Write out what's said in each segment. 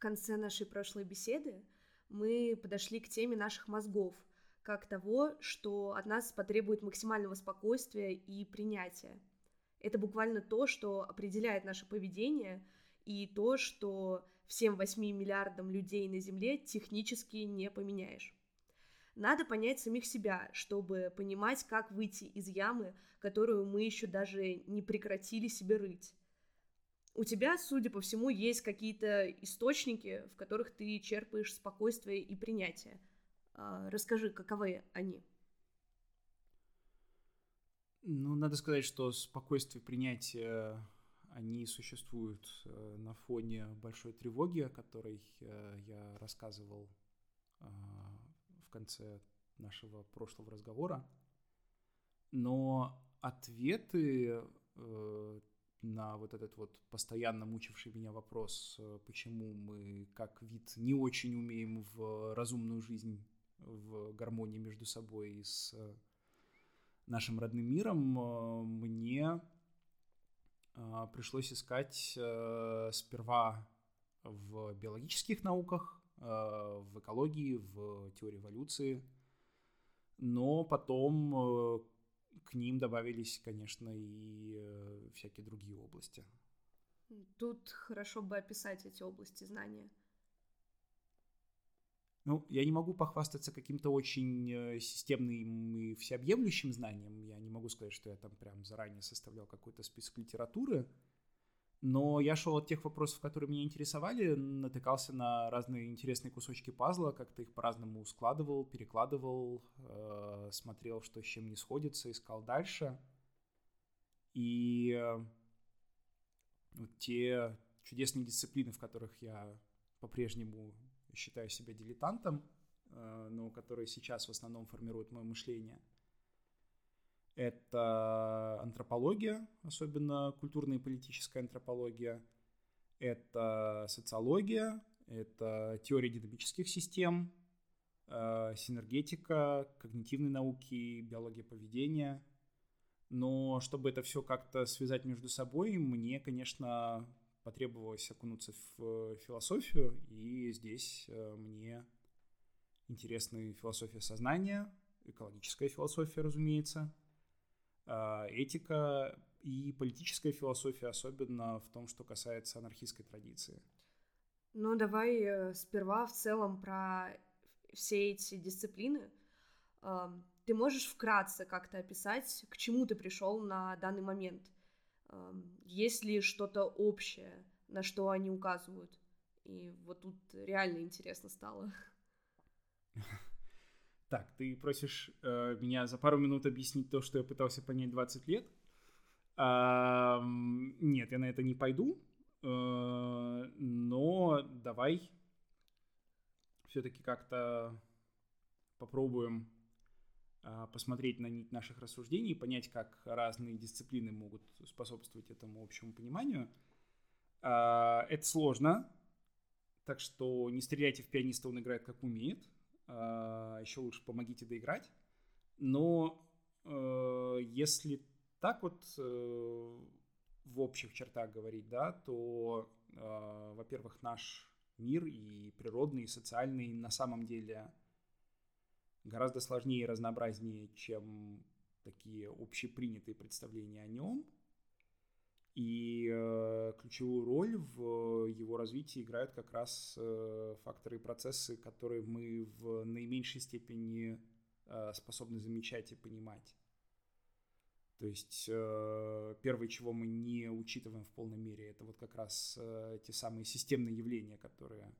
конце нашей прошлой беседы мы подошли к теме наших мозгов, как того, что от нас потребует максимального спокойствия и принятия. Это буквально то, что определяет наше поведение, и то, что всем 8 миллиардам людей на Земле технически не поменяешь. Надо понять самих себя, чтобы понимать, как выйти из ямы, которую мы еще даже не прекратили себе рыть. У тебя, судя по всему, есть какие-то источники, в которых ты черпаешь спокойствие и принятие. А, расскажи, каковы они? Ну, надо сказать, что спокойствие и принятие, они существуют э, на фоне большой тревоги, о которой э, я рассказывал а, в конце нашего прошлого разговора. Но ответы э, на вот этот вот постоянно мучивший меня вопрос, э, почему мы как вид не очень умеем в разумную жизнь, в гармонии между собой и с нашим родным миром, э, мне э, пришлось искать сперва в биологических науках, в экологии, в теории эволюции, но потом к ним добавились, конечно, и э, всякие другие области. Тут хорошо бы описать эти области знания. Ну, я не могу похвастаться каким-то очень э, системным и всеобъемлющим знанием. Я не могу сказать, что я там прям заранее составлял какой-то список литературы. Но я шел от тех вопросов, которые меня интересовали, натыкался на разные интересные кусочки пазла, как-то их по-разному складывал, перекладывал, э, смотрел, что с чем не сходится, искал дальше. И э, вот те чудесные дисциплины, в которых я по-прежнему считаю себя дилетантом, э, но которые сейчас в основном формируют мое мышление – это антропология, особенно культурная и политическая антропология. Это социология, это теория динамических систем, э, синергетика, когнитивные науки, биология поведения. Но чтобы это все как-то связать между собой, мне, конечно, потребовалось окунуться в философию, и здесь э, мне интересны философия сознания, экологическая философия, разумеется, этика и политическая философия, особенно в том, что касается анархистской традиции. Ну, давай э, сперва в целом про все эти дисциплины. Ты можешь вкратце как-то описать, к чему ты пришел на данный момент? Есть ли что-то общее, на что они указывают? И вот тут реально интересно стало. Так, ты просишь э, меня за пару минут объяснить то, что я пытался понять 20 лет? А, нет, я на это не пойду. Э, но давай все-таки как-то попробуем э, посмотреть на нить наших рассуждений, понять, как разные дисциплины могут способствовать этому общему пониманию. Э, это сложно, так что не стреляйте в пианиста, он играет как умеет. А, еще лучше помогите доиграть. Но э, если так вот э, в общих чертах говорить, да, то, э, во-первых, наш мир и природный, и социальный на самом деле гораздо сложнее и разнообразнее, чем такие общепринятые представления о нем. И э, ключевую роль в его развитии играют как раз э, факторы и процессы, которые мы в наименьшей степени э, способны замечать и понимать. То есть э, первое, чего мы не учитываем в полной мере, это вот как раз э, те самые системные явления, которые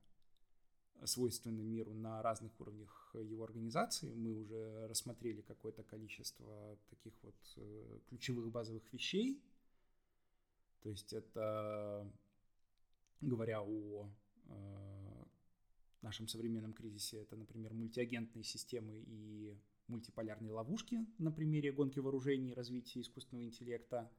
свойственны миру на разных уровнях его организации. Мы уже рассмотрели какое-то количество таких вот э, ключевых базовых вещей, то есть это, говоря о э, нашем современном кризисе, это, например, мультиагентные системы и мультиполярные ловушки на примере гонки вооружений развития искусственного интеллекта.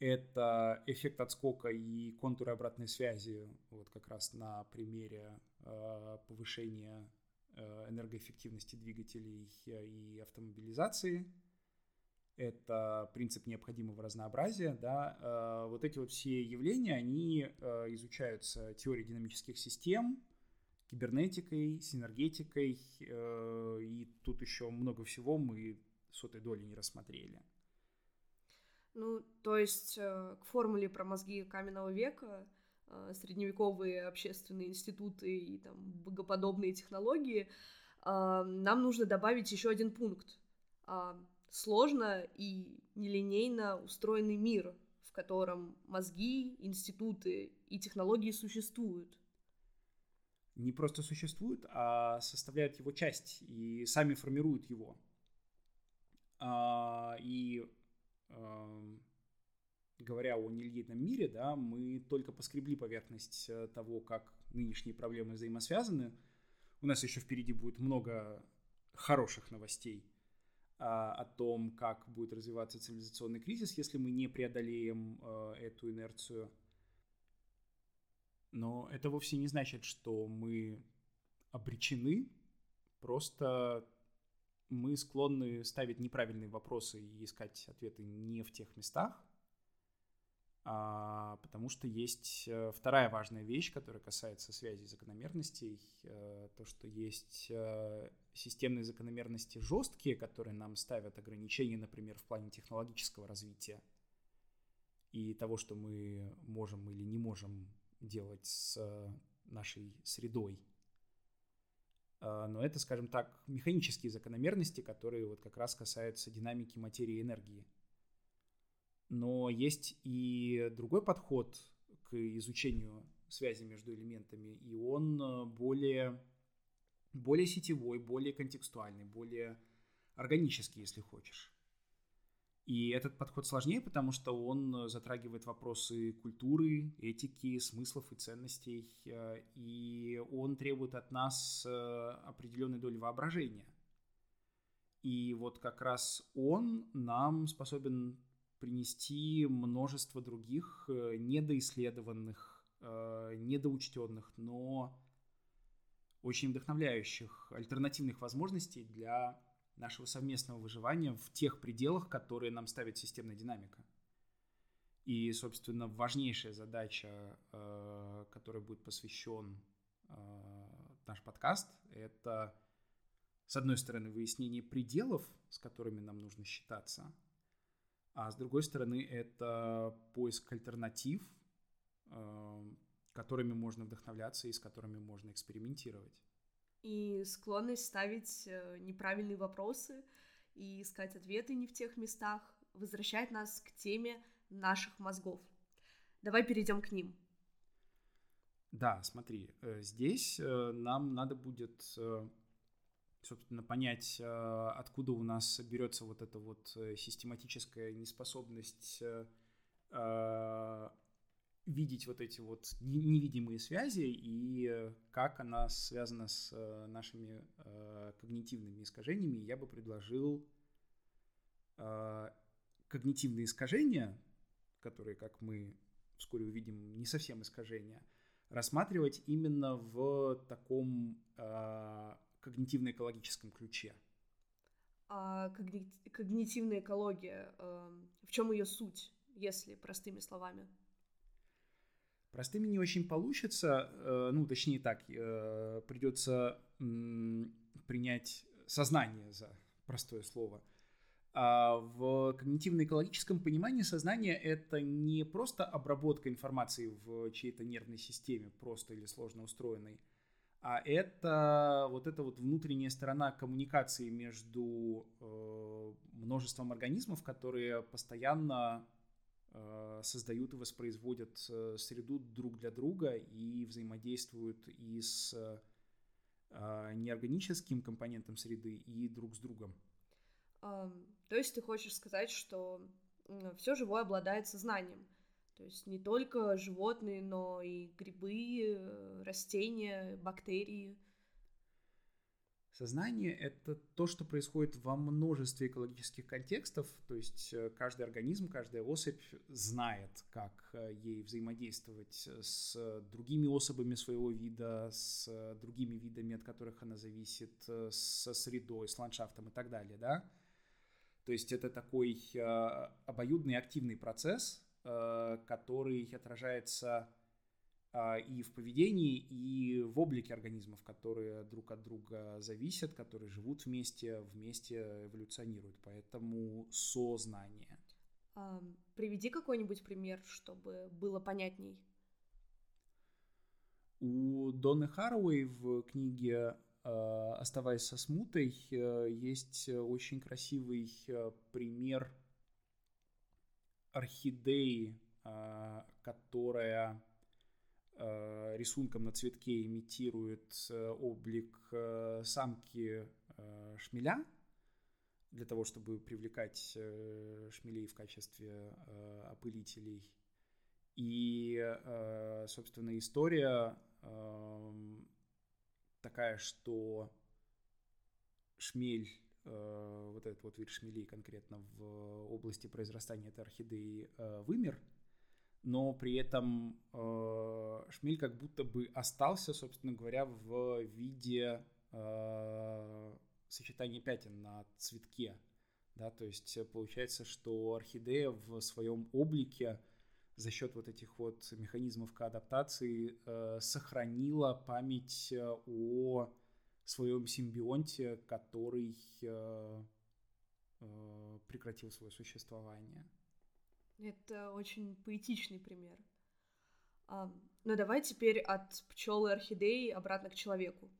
Это эффект отскока и контуры обратной связи, вот как раз на примере э, повышения э, энергоэффективности двигателей и автомобилизации – это принцип необходимого разнообразия, да, э, вот эти вот все явления, они э, изучаются теорией динамических систем, кибернетикой, синергетикой, э, и тут еще много всего мы сотой доли не рассмотрели. Ну, то есть к формуле про мозги каменного века средневековые общественные институты и там богоподобные технологии, нам нужно добавить еще один пункт сложно и нелинейно устроенный мир, в котором мозги, институты и технологии существуют. Не просто существуют, а составляют его часть и сами формируют его. А, и а, говоря о нелинейном мире, да, мы только поскребли поверхность э, того, как нынешние проблемы взаимосвязаны. У нас еще впереди будет много хороших новостей о том, как будет развиваться цивилизационный кризис, если мы не преодолеем а, эту инерцию. Но это вовсе не значит, что мы обречены, просто мы склонны ставить неправильные вопросы и искать ответы не в тех местах, а, потому что есть э, вторая важная вещь, которая касается связи закономерностей, э, то, что есть э, системные закономерности жесткие, которые нам ставят ограничения, например, в плане технологического развития и того, что мы можем или не можем делать с нашей средой. Но это, скажем так, механические закономерности, которые вот как раз касаются динамики материи и энергии – но есть и другой подход к изучению связи между элементами, и он э, более, более сетевой, более контекстуальный, более органический, если хочешь. И этот подход сложнее, потому что он затрагивает вопросы культуры, этики, смыслов и ценностей, э, и он требует от нас э, определенной доли воображения. И вот как раз он нам способен принести множество других э, недоисследованных, э, недоучтенных, но очень вдохновляющих альтернативных возможностей для нашего совместного выживания в тех пределах, которые нам ставит системная динамика. И, собственно, важнейшая задача, э, которой будет посвящен наш подкаст, это, с одной стороны, выяснение пределов, с которыми нам нужно считаться – а с другой стороны, это поиск альтернатив, эм, которыми можно вдохновляться и с которыми можно экспериментировать. И склонность ставить э, неправильные вопросы и искать ответы не в тех местах возвращает нас к теме наших мозгов. Давай перейдем к ним. Да, смотри, э, здесь э, нам надо будет собственно, понять, э, откуда у нас берется вот эта вот э, систематическая неспособность э, видеть вот эти вот невидимые связи и как она связана с нашими когнитивными искажениями, я бы предложил когнитивные искажения, которые, как мы вскоре увидим, не совсем искажения, рассматривать именно в таком когнитивно-экологическом ключе. А когни... когнитивная экология, э, в чем ее суть, если простыми словами? Простыми не очень получится, э, ну, точнее так, э, придется принять сознание за простое слово. А в когнитивно-экологическом понимании сознание — это не просто обработка информации в чьей-то нервной системе, просто или сложно устроенной, а это вот эта вот внутренняя сторона коммуникации между э, множеством организмов, которые постоянно э, создают и воспроизводят э, среду друг для друга и взаимодействуют и с э, неорганическим компонентом среды, и друг с другом. То есть ты хочешь сказать, что все живое обладает сознанием? То есть не только животные, но и грибы, э, растения, бактерии. Сознание — это то, что происходит во множестве экологических контекстов, то есть э, каждый организм, каждая особь знает, как э, ей взаимодействовать с другими особами своего вида, с другими видами, от которых она зависит, со средой, с ландшафтом и так далее, да? То есть это такой обоюдный активный процесс, который отражается э, и в поведении, и в облике организмов, которые друг от друга зависят, которые живут вместе, вместе эволюционируют. Поэтому сознание. А, приведи какой-нибудь пример, чтобы было понятней. У Донны Харуэй в книге Э, оставаясь со смутой, э, есть очень красивый э, пример орхидеи, которая рисунком на цветке имитирует облик самки шмеля, для того, чтобы привлекать шмелей в качестве опылителей. И, собственно, история эм, такая, что шмель, э, вот этот вот вид шмелей конкретно в области произрастания этой орхидеи э, вымер, но при этом э, шмель как будто бы остался, собственно говоря, в виде э, сочетания пятен на цветке. Да, то есть получается, что орхидея в своем облике за счет вот этих вот механизмов коадаптации э, сохранила память э, о своем симбионте, который э, э, прекратил свое существование. Это очень поэтичный пример. А, но давай теперь от пчелы орхидеи обратно к человеку.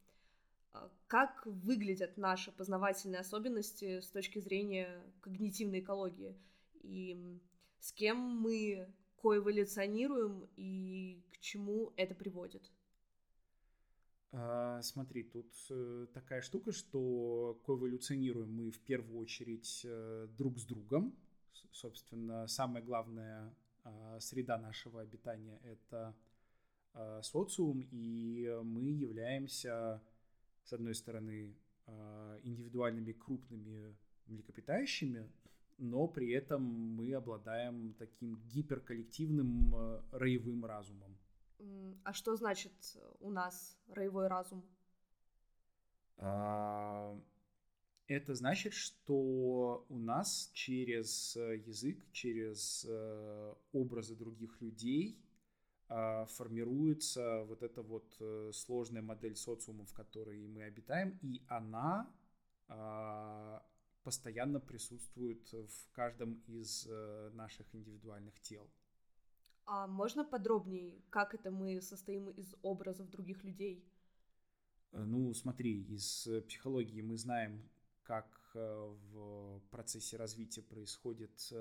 А, как выглядят наши познавательные особенности с точки зрения когнитивной экологии? И с кем мы коэволюционируем и к чему это приводит? А, смотри, тут э, такая штука, что коэволюционируем мы в первую очередь э, друг с другом. Собственно, самая главная а, среда нашего обитания — это а, социум, и мы являемся, с одной стороны, индивидуальными крупными млекопитающими, но при этом мы обладаем таким гиперколлективным э, роевым разумом. А что значит у нас роевой разум? А, это значит, что у нас через э, язык, через э, образы других людей а, формируется вот эта вот сложная модель социума, в которой мы обитаем, и она а, постоянно присутствуют в каждом из э, наших индивидуальных тел. А можно подробнее, как это мы состоим из образов других людей? Э, ну, смотри, из э, психологии мы знаем, как в процессе развития происходит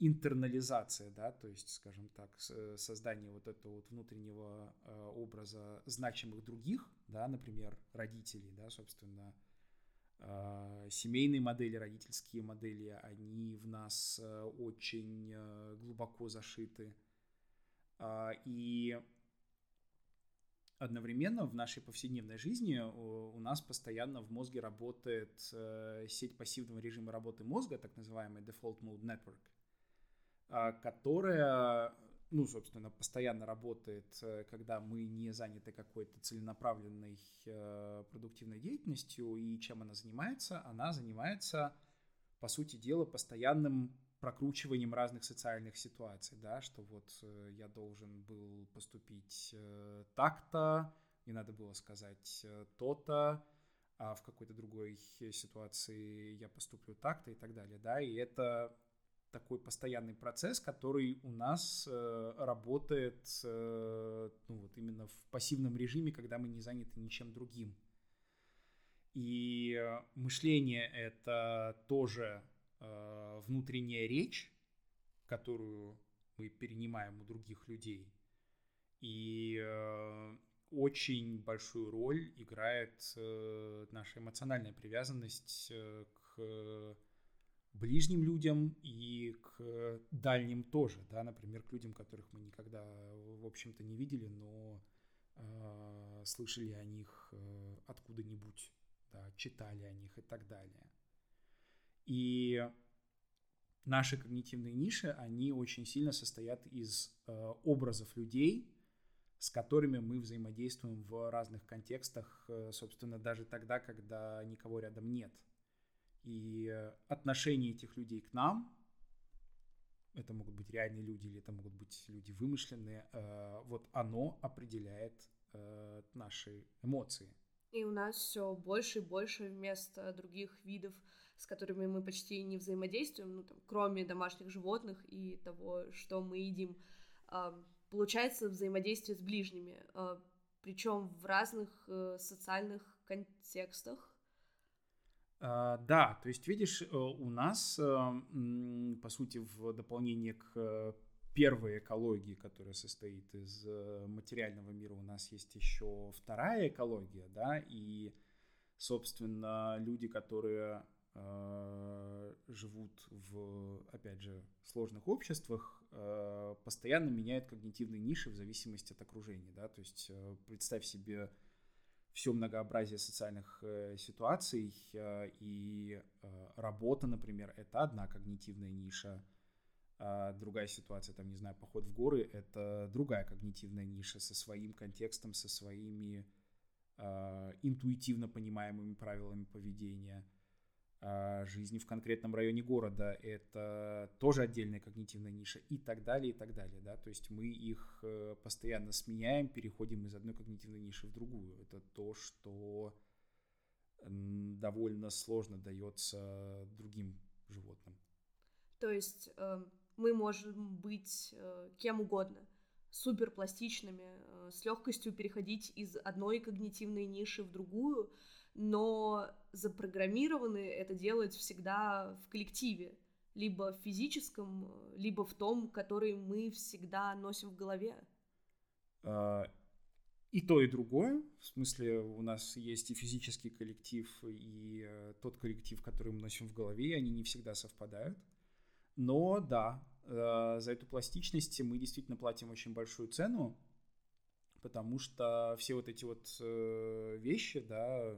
интернализация, да, то есть, скажем так, создание вот этого вот внутреннего образа значимых других, да, например, родителей, да, собственно, семейные модели, родительские модели, они в нас э, очень э, глубоко зашиты. А, и одновременно в нашей повседневной жизни у нас постоянно в мозге работает э, сеть пассивного режима работы мозга, так называемый Default Mode Network, которая ну, собственно, постоянно работает, э, когда мы не заняты какой-то целенаправленной э, продуктивной деятельностью. И чем она занимается? Она занимается, по сути дела, постоянным прокручиванием разных социальных ситуаций, да, что вот э, я должен был поступить так-то, мне надо было сказать то-то, а в какой-то другой ситуации я поступлю так-то и так далее, да, и это такой постоянный процесс, который у нас э, работает э, ну, вот именно в пассивном режиме, когда мы не заняты ничем другим. И мышление — это тоже э, внутренняя речь, которую мы перенимаем у других людей. И э, очень большую роль играет э, наша эмоциональная привязанность э, к ближним людям и к дальним тоже, да, например, к людям, которых мы никогда, в общем-то, не видели, но э, слышали о них э, откуда-нибудь, да, читали о них и так далее. И наши когнитивные ниши, они очень сильно состоят из э, образов людей, с которыми мы взаимодействуем в разных контекстах, э, собственно, даже тогда, когда никого рядом нет – и отношение этих людей к нам, это могут быть реальные люди или это могут быть люди вымышленные, э, вот оно определяет э, наши эмоции. И у нас все больше и больше вместо других видов, с которыми мы почти не взаимодействуем, ну там, кроме домашних животных и того, что мы едим, э, получается взаимодействие с ближними, э, причем в разных э, социальных контекстах. Uh, да, то есть, видишь, э, у нас, uh, по сути, в дополнение к первой экологии, которая состоит из материального мира, у нас есть еще вторая экология, да, и, собственно, люди, которые живут в, опять же, сложных обществах, постоянно меняют когнитивные ниши в зависимости от окружения, да, то есть представь себе все многообразие социальных э, ситуаций, э, и э, работа, например, это одна когнитивная ниша, а другая ситуация, там, не знаю, поход в горы, это другая когнитивная ниша со своим контекстом, со своими интуитивно понимаемыми правилами поведения – жизни в конкретном районе города, это тоже отдельная когнитивная ниша и так далее, и так далее, да, то есть мы их э, постоянно сменяем, переходим из одной когнитивной ниши в другую, это то, что довольно сложно дается другим животным. То есть э, мы можем быть э, кем угодно, суперпластичными, э, с легкостью переходить из одной когнитивной ниши в другую, но запрограммированы это делать всегда в коллективе, либо в физическом, либо в том, который мы всегда носим в голове. А, и то, и другое. В смысле, у нас есть и физический коллектив, и э, тот коллектив, который мы носим в голове, и они не всегда совпадают. Но да, э, за эту пластичность мы действительно платим очень большую цену, потому что все вот эти вот э, вещи, да,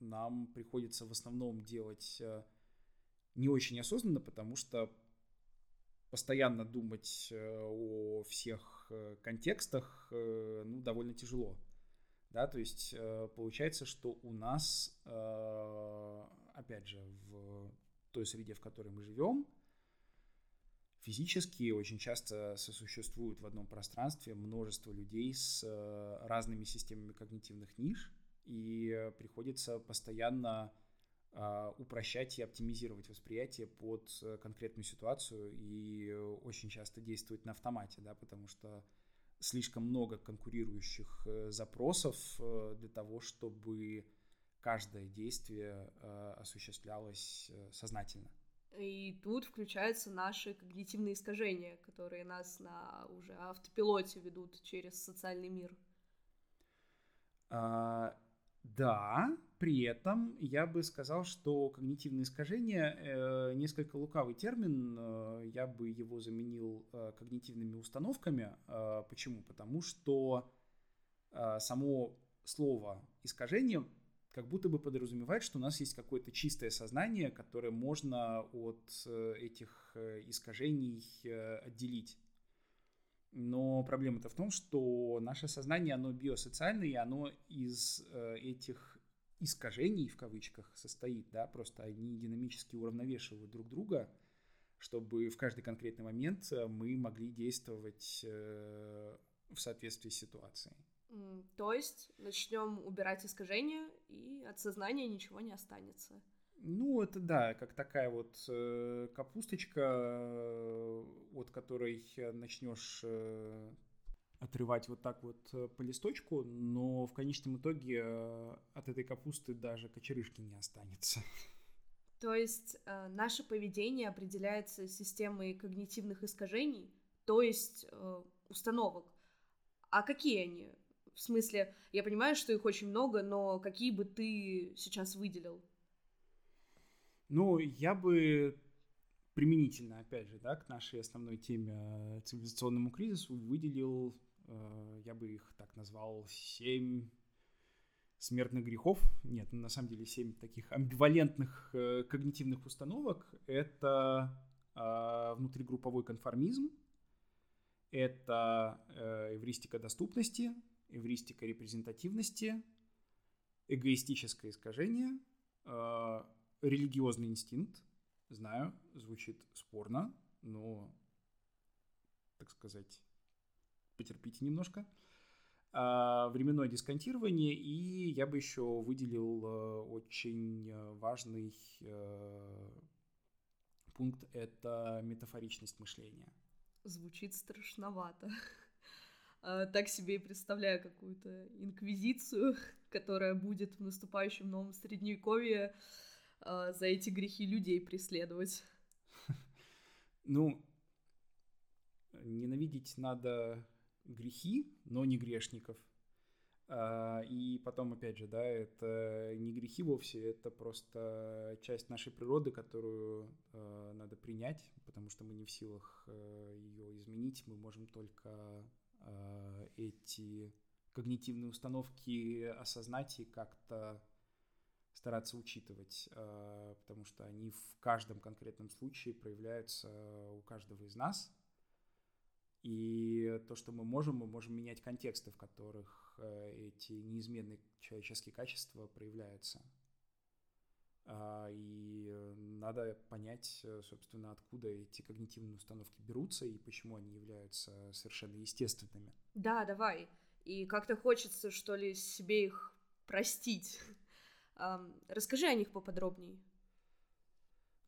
нам приходится в основном делать э, не очень осознанно, потому что постоянно думать э, о всех контекстах, ну, довольно тяжело. Да, то есть получается, что у нас, опять же, в той среде, в которой мы живем, физически очень часто сосуществуют в одном пространстве множество людей с э, разными системами когнитивных ниш, и приходится постоянно а, упрощать и оптимизировать восприятие под э, конкретную ситуацию и очень часто действовать на автомате, да, потому что слишком много конкурирующих э, запросов для того, чтобы каждое действие осуществлялось сознательно. И тут включаются наши когнитивные искажения, которые нас на уже автопилоте ведут через социальный мир. А, да, при этом я бы сказал, что когнитивные искажения э, несколько лукавый термин, э, я бы его заменил э, когнитивными установками. Э, почему? Потому что э, само слово искажение как будто бы подразумевает, что у нас есть какое-то чистое сознание, которое можно от э, этих э, искажений э, отделить. Но проблема-то в том, что наше сознание, оно биосоциальное, и оно из этих искажений, в кавычках, состоит, да, просто они динамически уравновешивают друг друга, чтобы в каждый конкретный момент мы могли действовать в соответствии с ситуацией. То есть начнем убирать искажения, и от сознания ничего не останется. Ну, это да, как такая вот э, капусточка, э, от которой начнешь э, отрывать вот так вот э, по листочку, но в конечном итоге э, от этой капусты даже кочерышки не останется. То есть э, наше поведение определяется системой когнитивных искажений, то есть э, установок. А какие они? В смысле, я понимаю, что их очень много, но какие бы ты сейчас выделил? Ну, я бы применительно, опять же, да, к нашей основной теме э, цивилизационному кризису выделил, э, я бы их так назвал, семь смертных грехов. Нет, на самом деле семь таких амбивалентных э, когнитивных установок. Это э, внутригрупповой конформизм, это э, эвристика доступности, эвристика репрезентативности, эгоистическое искажение, э, религиозный инстинкт, знаю, звучит спорно, но, так сказать, потерпите немножко. А, временное дисконтирование, и я бы еще выделил э, очень важный э, пункт — это метафоричность мышления. Звучит страшновато. А, так себе и представляю какую-то инквизицию, которая будет в наступающем новом средневековье а, за эти грехи людей преследовать. Ну, ненавидеть надо грехи, но не грешников. А, и потом, опять же, да, это не грехи вовсе, это просто часть нашей природы, которую надо принять, потому что мы не в силах э, ее изменить, мы можем только эти когнитивные установки осознать и как-то стараться учитывать, э, потому что они в каждом конкретном случае проявляются у каждого из нас. И то, что мы можем, мы можем менять контексты, в которых э, эти неизменные человеческие качества проявляются. А, и надо понять, собственно, откуда эти когнитивные установки берутся и почему они являются совершенно естественными. Да, давай. И как-то хочется, что ли, себе их простить. Расскажи о них поподробнее.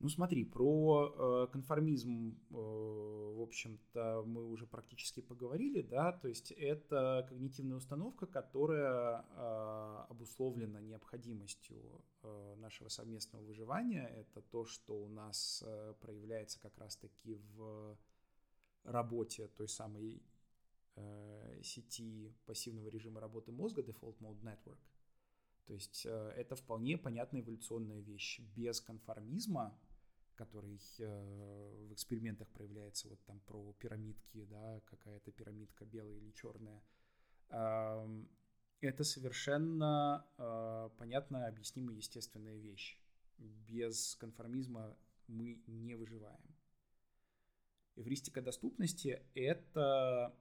Ну смотри, про э, конформизм, э, в общем-то, мы уже практически поговорили, да, то есть это когнитивная установка, которая э, обусловлена необходимостью э, нашего совместного выживания. Это то, что у нас э, проявляется как раз-таки в работе той самой э, сети пассивного режима работы мозга, Default Mode Network. То есть э, это вполне понятная эволюционная вещь. Без конформизма который э, в экспериментах проявляется, вот там про пирамидки, да, какая-то пирамидка белая или черная. Э, это совершенно э, понятно, объяснимая, естественная вещь. Без конформизма мы не выживаем. Эвристика доступности — это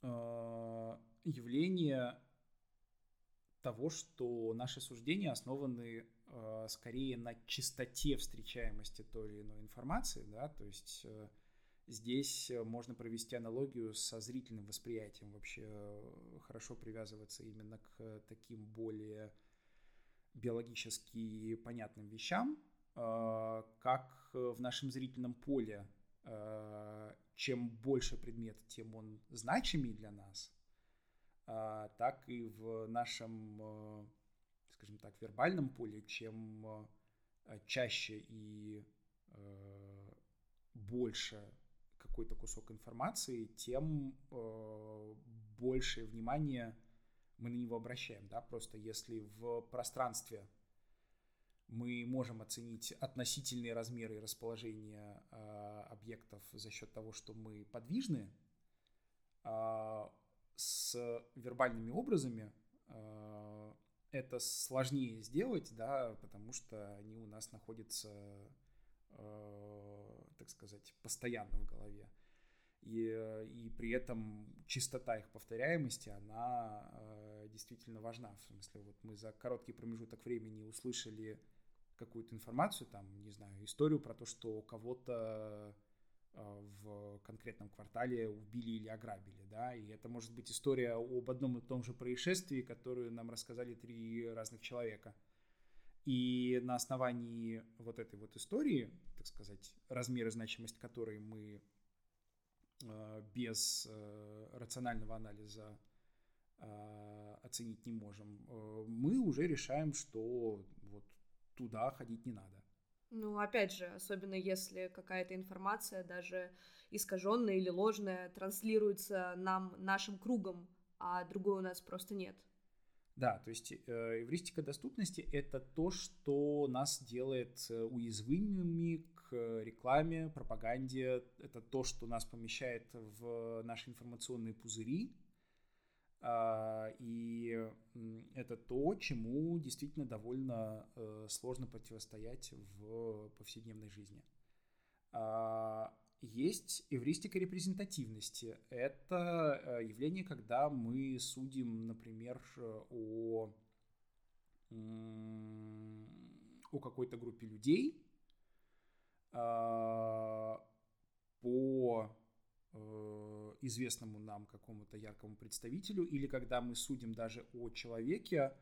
э, явление того, что наши суждения основаны э, скорее на чистоте встречаемости той или иной информации, да, то есть э, здесь можно провести аналогию со зрительным восприятием, вообще э, хорошо привязываться именно к таким более биологически понятным вещам, э, как в нашем зрительном поле, э, чем больше предмет, тем он значимый для нас – так и в нашем, э, скажем так, вербальном поле, чем э, чаще и больше какой-то кусок информации, тем большее внимание мы на него обращаем, да, просто если в пространстве мы можем оценить относительные размеры и расположение объектов за счет того, что мы подвижны, а, с вербальными образами э, это сложнее сделать, да, потому что они у нас находятся, э, так сказать, постоянно в голове. И, и при этом чистота их повторяемости, она э, действительно важна. В смысле, вот мы за короткий промежуток времени услышали какую-то информацию, там, не знаю, историю про то, что кого-то Э, в конкретном квартале убили или ограбили, да, и это может быть история об одном и том же происшествии, которую нам рассказали три разных человека. И на основании вот этой вот истории, так сказать, размер и значимость которой мы э, без э, рационального анализа оценить не можем, мы уже решаем, что вот туда ходить не надо. Ну, опять же, особенно если какая-то информация, даже искаженная или ложная, транслируется нам, нашим кругом, а другой у нас просто нет. Да, то есть э, эвристика доступности — это то, что нас делает э, уязвимыми к рекламе, пропаганде. Это то, что нас помещает в наши информационные пузыри, и это то, чему действительно довольно э, сложно противостоять в повседневной жизни. А, есть эвристика репрезентативности. Это э, явление, когда мы судим, например, о, о какой-то группе людей по известному нам какому-то яркому представителю, или когда мы судим даже о человеке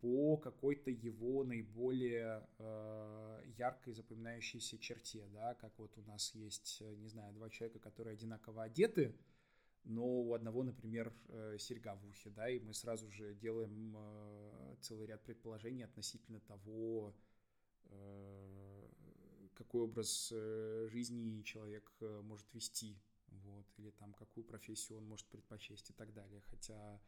по какой-то его наиболее э, яркой запоминающейся черте, да, как вот у нас есть, не знаю, два человека, которые одинаково одеты, но у одного, например, э, серьга в ухе, да, и мы сразу же делаем э, целый ряд предположений относительно того, э, какой образ э, жизни человек э, может вести вот, или там какую профессию он может предпочесть и так далее. Хотя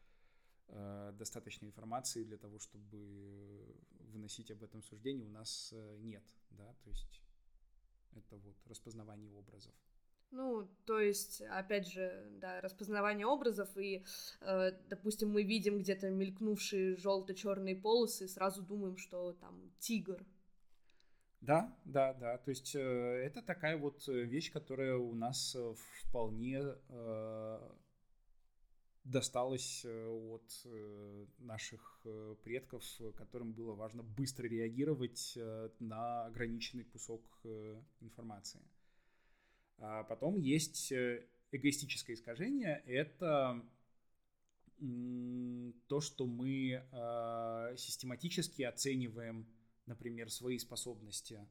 э, достаточной информации для того, чтобы выносить об этом суждение, у нас э, нет, да, то есть это вот распознавание образов. Ну, то есть, опять же, да, распознавание образов, и, э, допустим, мы видим где-то мелькнувшие желто-черные полосы, и сразу думаем, что там тигр, да, да, да. То есть э, это такая вот э, вещь, которая у нас э, вполне досталась от наших предков, которым было важно быстро реагировать на ограниченный кусок информации. А потом есть эгоистическое искажение. Это то, что мы систематически оцениваем например, свои способности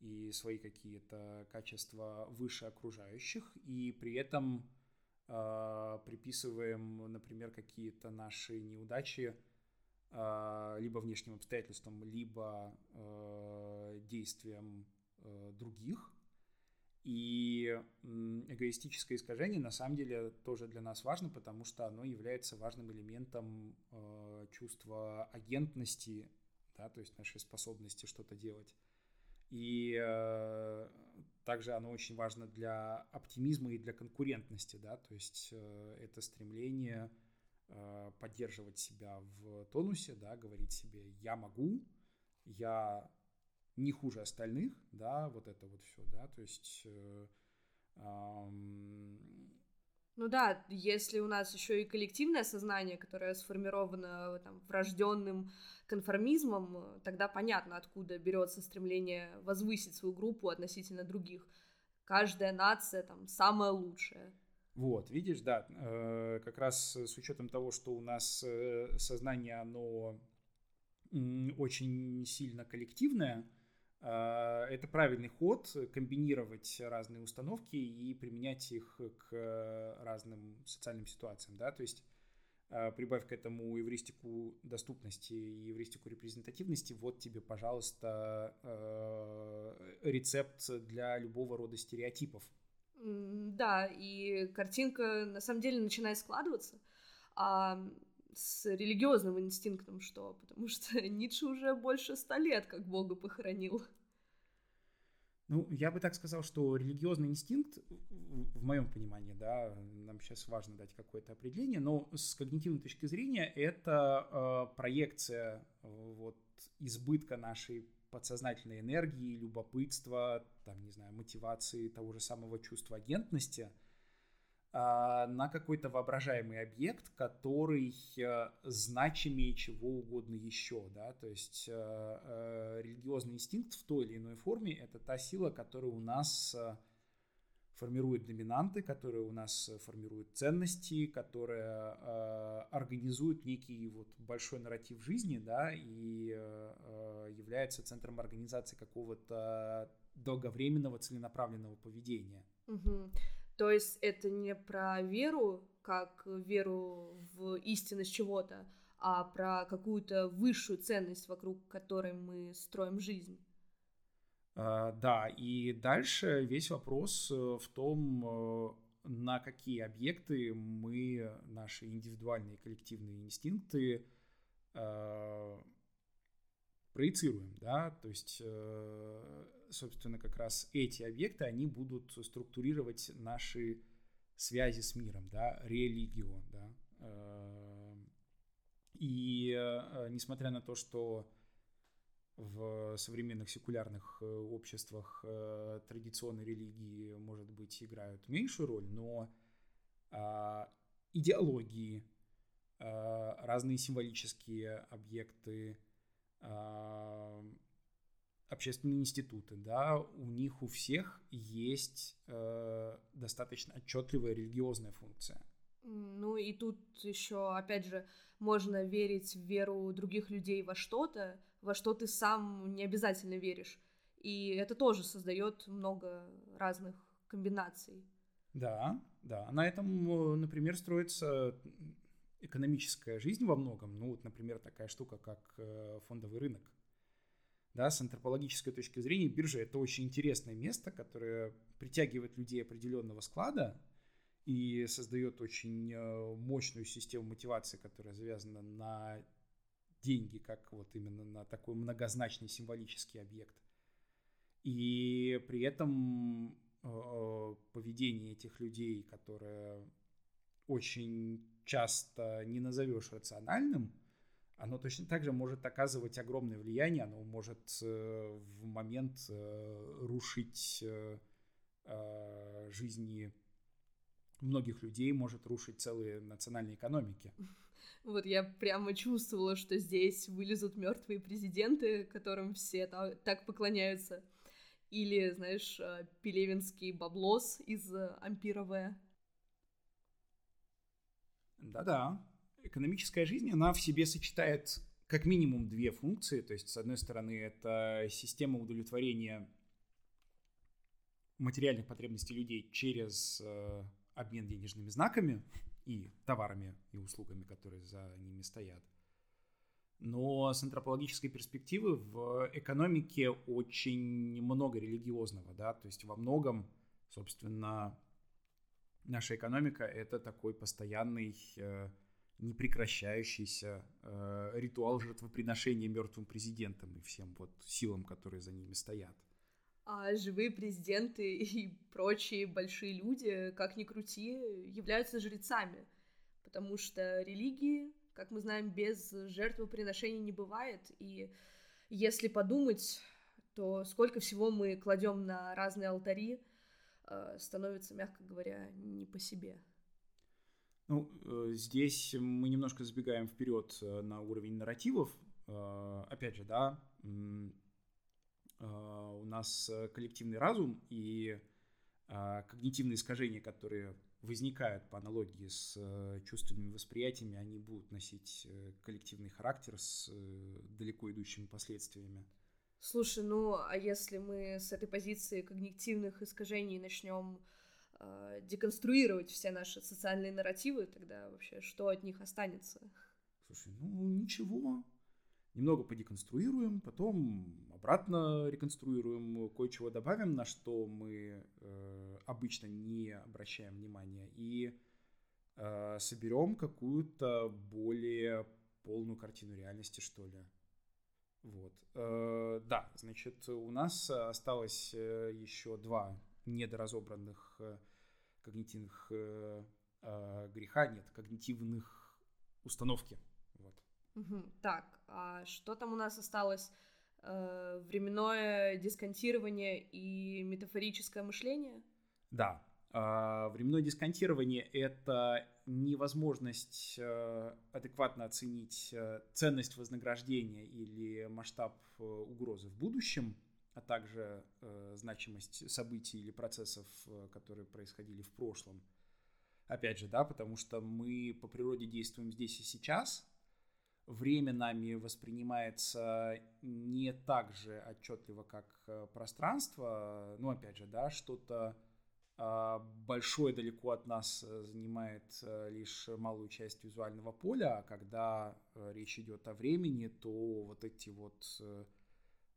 и свои какие-то качества выше окружающих, и при этом э, приписываем, например, какие-то наши неудачи э, либо внешним обстоятельствам, либо э, действиям э, других. И эгоистическое искажение на самом деле тоже для нас важно, потому что оно является важным элементом э, чувства агентности да, то есть нашей способности что-то делать. И э, также оно очень важно для оптимизма и для конкурентности, да, то есть э, это стремление э, поддерживать себя в тонусе, да, говорить себе «я могу», «я не хуже остальных», да, вот это вот все, да, то есть э, ну да, если у нас еще и коллективное сознание, которое сформировано там, врожденным конформизмом, тогда понятно, откуда берется стремление возвысить свою группу относительно других. Каждая нация там самая лучшая. Вот, видишь, да, э, как раз с учетом того, что у нас э, сознание, оно очень сильно коллективное, это правильный ход комбинировать разные установки и применять их к разным социальным ситуациям, да, то есть а, прибавь к этому эвристику доступности и эвристику репрезентативности, вот тебе, пожалуйста, а, рецепт для любого рода стереотипов. Да, и картинка на самом деле начинает складываться. С религиозным инстинктом, что? Потому что Ницше уже больше ста лет как Бога похоронил. Ну, я бы так сказал, что религиозный инстинкт, в моем понимании, да, нам сейчас важно дать какое-то определение, но с когнитивной точки зрения это э, проекция э, вот избытка нашей подсознательной энергии, любопытства, там, не знаю, мотивации того же самого чувства агентности – на какой-то воображаемый объект, который э, значимее чего угодно еще, да, то есть э, э, религиозный инстинкт в той или иной форме это та сила, которая у нас формирует доминанты, которая у нас формирует ценности, которая э, организует некий вот большой нарратив жизни, да, и э, является центром организации какого-то долговременного целенаправленного поведения. Угу. То есть это не про веру, как веру в истинность чего-то, а про какую-то высшую ценность, вокруг которой мы строим жизнь. А, да, и дальше весь вопрос э, в том, э, на какие объекты мы, наши индивидуальные коллективные инстинкты э, проецируем, да, то есть собственно, как раз эти объекты, они будут структурировать наши связи с миром, да, религион, да. Э, и э, несмотря на то, что в современных секулярных э, обществах традиционные религии, может быть, играют меньшую роль, но а, идеологии, разные символические объекты, общественные институты, да, у них у всех есть э, достаточно отчетливая религиозная функция. Ну и тут еще, опять же, можно верить в веру других людей во что-то, во что ты сам не обязательно веришь. И это тоже создает много разных комбинаций. Да, да. На этом, э, например, строится экономическая жизнь во многом. Ну вот, например, такая штука, как э, фондовый рынок. Да, с антропологической точки зрения биржа это очень интересное место, которое притягивает людей определенного склада и создает очень э, мощную систему мотивации, которая завязана на деньги, как вот именно на такой многозначный символический объект. И при этом э, поведение этих людей, которое очень часто не назовешь рациональным, оно точно так же может оказывать огромное влияние, оно может э, в момент э, рушить э, жизни многих людей, может рушить целые национальные экономики. Вот я прямо чувствовала, что здесь вылезут мертвые президенты, которым все так поклоняются. Или, знаешь, пелевинский баблос из Ампира Да-да, экономическая жизнь, она в себе сочетает как минимум две функции. То есть, с одной стороны, это система удовлетворения материальных потребностей людей через э, обмен денежными знаками и товарами и услугами, которые за ними стоят. Но с антропологической перспективы в экономике очень много религиозного, да, то есть во многом, собственно, наша экономика это такой постоянный э, непрекращающийся э, ритуал жертвоприношения мертвым президентам и всем вот силам, которые за ними стоят. А живые президенты и прочие большие люди, как ни крути, являются жрецами, потому что религии, как мы знаем, без жертвоприношений не бывает, и если подумать, то сколько всего мы кладем на разные алтари, э, становится, мягко говоря, не по себе. Ну, э, здесь мы немножко забегаем вперед э, на уровень нарративов. Э, опять же, да, у нас коллективный разум и когнитивные искажения, которые возникают по аналогии с чувственными восприятиями, они будут носить коллективный характер с далеко идущими последствиями. Слушай, ну а если мы с этой позиции когнитивных искажений начнем э, деконструировать все наши социальные нарративы, тогда вообще что от них останется? Слушай, ну ничего. Немного подеконструируем, потом обратно реконструируем, кое-чего добавим, на что мы э, обычно не обращаем внимания, и э, соберем какую-то более полную картину реальности, что ли. Вот. Э, да, значит, у нас осталось э, еще два недоразобранных э, когнитивных э, э, греха, нет, когнитивных установки. Вот. Угу. Так, а что там у нас осталось? Э, временное дисконтирование и метафорическое мышление? Да. Э, временное дисконтирование — это невозможность э, адекватно оценить э, ценность вознаграждения или масштаб э, угрозы в будущем — а также э, значимость событий или процессов, э, которые происходили в прошлом. Опять же, да, потому что мы по природе действуем здесь и сейчас. Время нами воспринимается не так же отчетливо, как э, пространство. Ну, опять же, да, что-то э, большое далеко от нас э, занимает э, лишь малую часть визуального поля, а когда речь идет о времени, то вот эти вот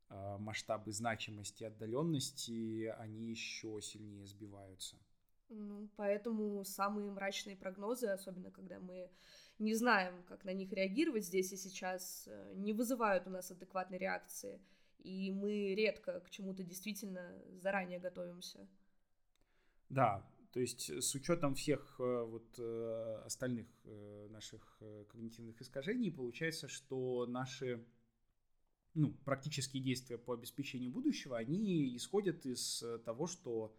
масштабы значимости отдаленности, они еще сильнее сбиваются. Ну, поэтому самые мрачные прогнозы, особенно когда мы не знаем, как на них реагировать здесь и сейчас, э, не вызывают у нас адекватной реакции, и мы редко к чему-то действительно заранее готовимся. Да, то есть с учетом всех э, вот э, остальных наших когнитивных искажений получается, что наши ну, практические действия по обеспечению будущего, они исходят из э, того, что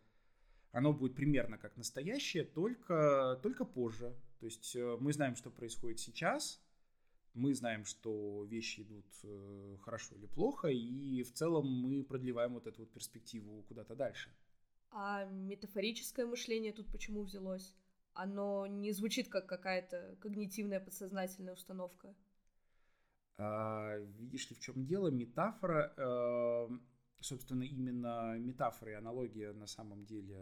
оно будет примерно как настоящее, только, только позже. То есть э, мы знаем, что происходит сейчас, Мы знаем, что вещи идут э, хорошо или плохо, и в целом мы продлеваем вот эту вот перспективу куда-то дальше. А метафорическое мышление тут почему взялось? Оно не звучит как какая-то когнитивная подсознательная установка. А, видишь ли, в чем дело? Метафора, э, собственно, именно метафора и аналогия на самом деле,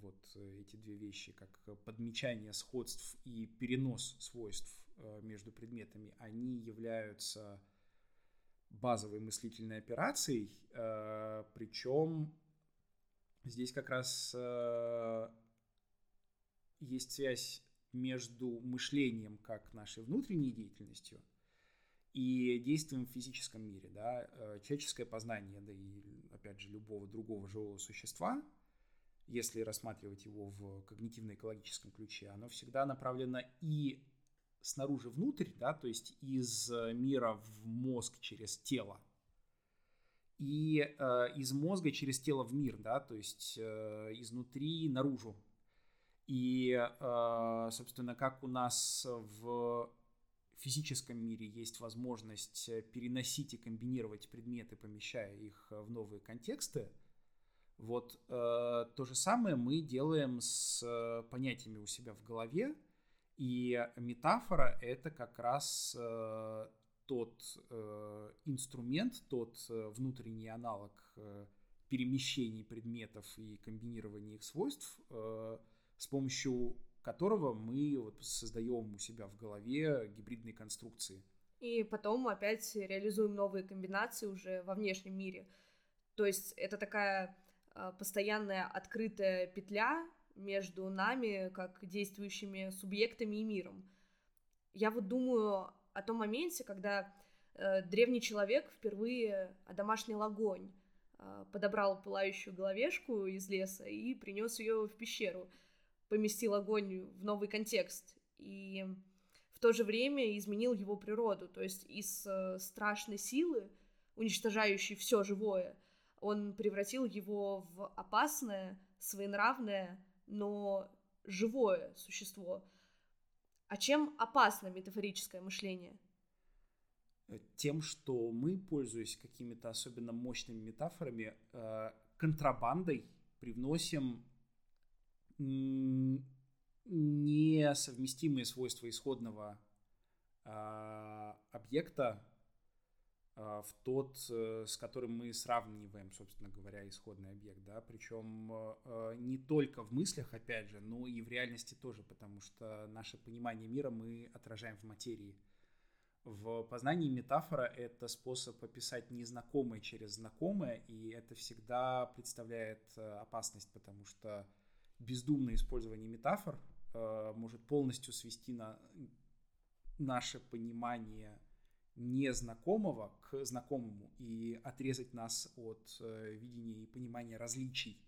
вот эти две вещи, как подмечание сходств и перенос свойств э, между предметами, они являются базовой мыслительной операцией, э, причем здесь как раз есть связь между мышлением как нашей внутренней деятельностью – и действуем в физическом мире. Да? Э, человеческое познание, да и, опять же, любого другого живого существа, если рассматривать его в когнитивно-экологическом ключе, оно всегда направлено и снаружи внутрь, да, то есть из мира в мозг через тело, и э, из мозга через тело в мир, да, то есть э, изнутри наружу. И, э, собственно, как у нас в физическом мире есть возможность э, переносить и комбинировать предметы, помещая их э, в новые контексты, вот э, то же самое мы делаем с э, понятиями у себя в голове, и метафора это как раз э, тот э, инструмент, тот э, внутренний аналог э, перемещений предметов и комбинирования их свойств, э, с помощью которого мы вот создаем у себя в голове гибридные конструкции. И потом опять реализуем новые комбинации уже во внешнем мире. То есть это такая а, постоянная открытая петля между нами, как действующими субъектами и миром. Я вот думаю о том моменте, когда э, древний человек впервые одомашнил огонь, э, подобрал пылающую головешку из леса и принес ее в пещеру поместил огонь в новый контекст и в то же время изменил его природу. То есть из э, страшной силы, уничтожающей все живое, он превратил его в опасное, своенравное, но живое существо. А чем опасно метафорическое мышление? Тем, что мы, пользуясь какими-то особенно мощными метафорами, э, контрабандой привносим несовместимые свойства исходного э, объекта э, в тот, э, с которым мы сравниваем, собственно говоря, исходный объект, да, причем э, не только в мыслях, опять же, но и в реальности тоже, потому что наше понимание мира мы отражаем в материи. В познании метафора это способ описать незнакомое через знакомое, и это всегда представляет опасность, потому что бездумное использование метафор э, может полностью свести на наше понимание незнакомого к знакомому и отрезать нас от э, видения и понимания различий.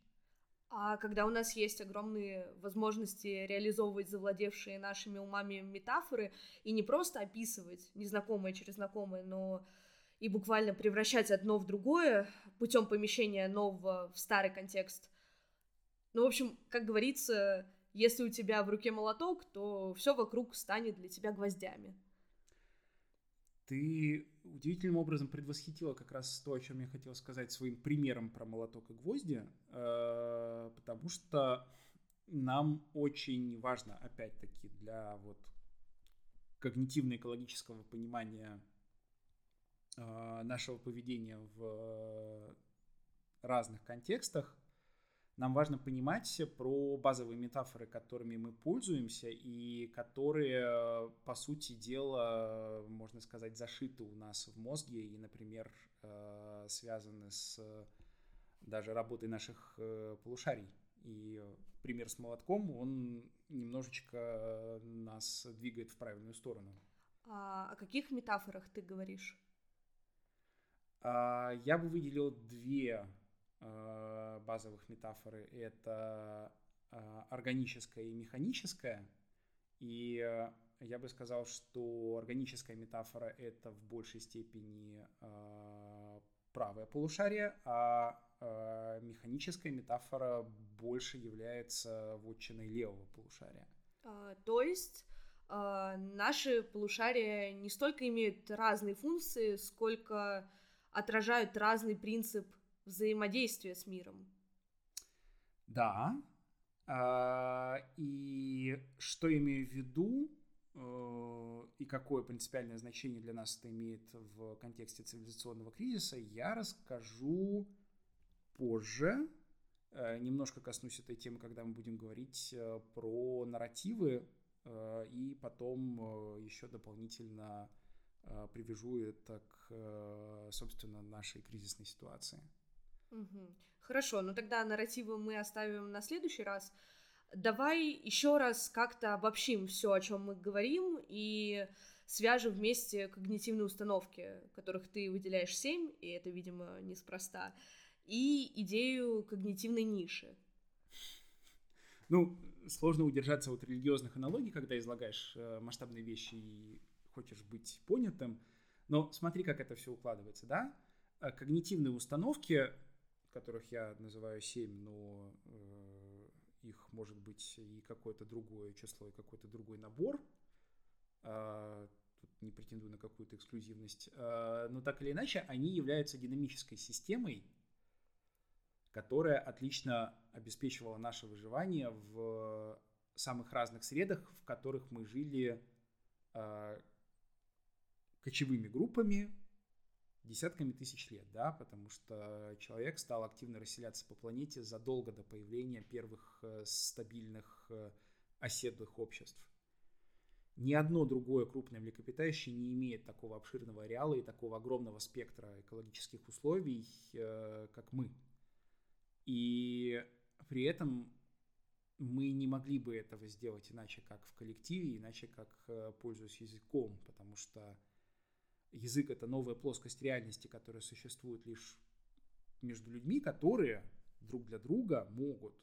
А когда у нас есть огромные возможности реализовывать завладевшие нашими умами метафоры и не просто описывать незнакомое через знакомое, но и буквально превращать одно в другое путем помещения нового в старый контекст, ну, в общем, как говорится, если у тебя в руке молоток, то все вокруг станет для тебя гвоздями. Ты удивительным образом предвосхитила как раз то, о чем я хотел сказать своим примером про молоток и гвозди, э, потому что нам очень важно, опять-таки, для вот когнитивно-экологического понимания э, нашего поведения в разных контекстах нам важно понимать про базовые метафоры, которыми мы пользуемся и которые, по сути дела, можно сказать, зашиты у нас в мозге и, например, э, связаны с даже работой наших э, полушарий. И пример с молотком, он немножечко нас двигает в правильную сторону. А о каких метафорах ты говоришь? А, я бы выделил две Э, базовых метафоры — это э, органическое и механическое. И э, я бы сказал, что органическая метафора — это в большей степени правое полушарие, а механическая метафора больше является вотчиной левого полушария. А, то есть э, наши полушария не столько имеют разные функции, сколько отражают разный принцип взаимодействия с миром. Да. А, и что имею в виду, э, и какое принципиальное значение для нас это имеет в контексте цивилизационного кризиса, я расскажу позже. Э, немножко коснусь этой темы, когда мы будем говорить э, про нарративы, и потом еще дополнительно привяжу это к, собственно, нашей кризисной ситуации. Угу. Хорошо, ну тогда нарративы мы оставим на следующий раз. Давай еще раз как-то обобщим все, о чем мы говорим, и свяжем вместе когнитивные установки, которых ты выделяешь семь, и это, видимо, неспроста, и идею когнитивной ниши. Ну, сложно удержаться от религиозных аналогий, когда излагаешь э, масштабные вещи и хочешь быть понятым. Но смотри, как это все укладывается, да? Э, когнитивные установки которых я называю 7, но э, их может быть и какое-то другое число, и какой-то другой набор. Э, тут не претендую на какую-то эксклюзивность. Э, но так или иначе, они являются динамической системой, которая отлично обеспечивала наше выживание в самых разных средах, в которых мы жили э, кочевыми группами, десятками тысяч лет, да, потому что человек стал активно расселяться по планете задолго до появления первых э, стабильных э, оседлых обществ. Ни одно другое крупное млекопитающее не имеет такого обширного ареала и такого огромного спектра экологических условий, э, как мы. И при этом мы не могли бы этого сделать иначе, как в коллективе, иначе, как пользуясь языком, потому что язык — это новая плоскость реальности, которая существует лишь между людьми, которые друг для друга могут,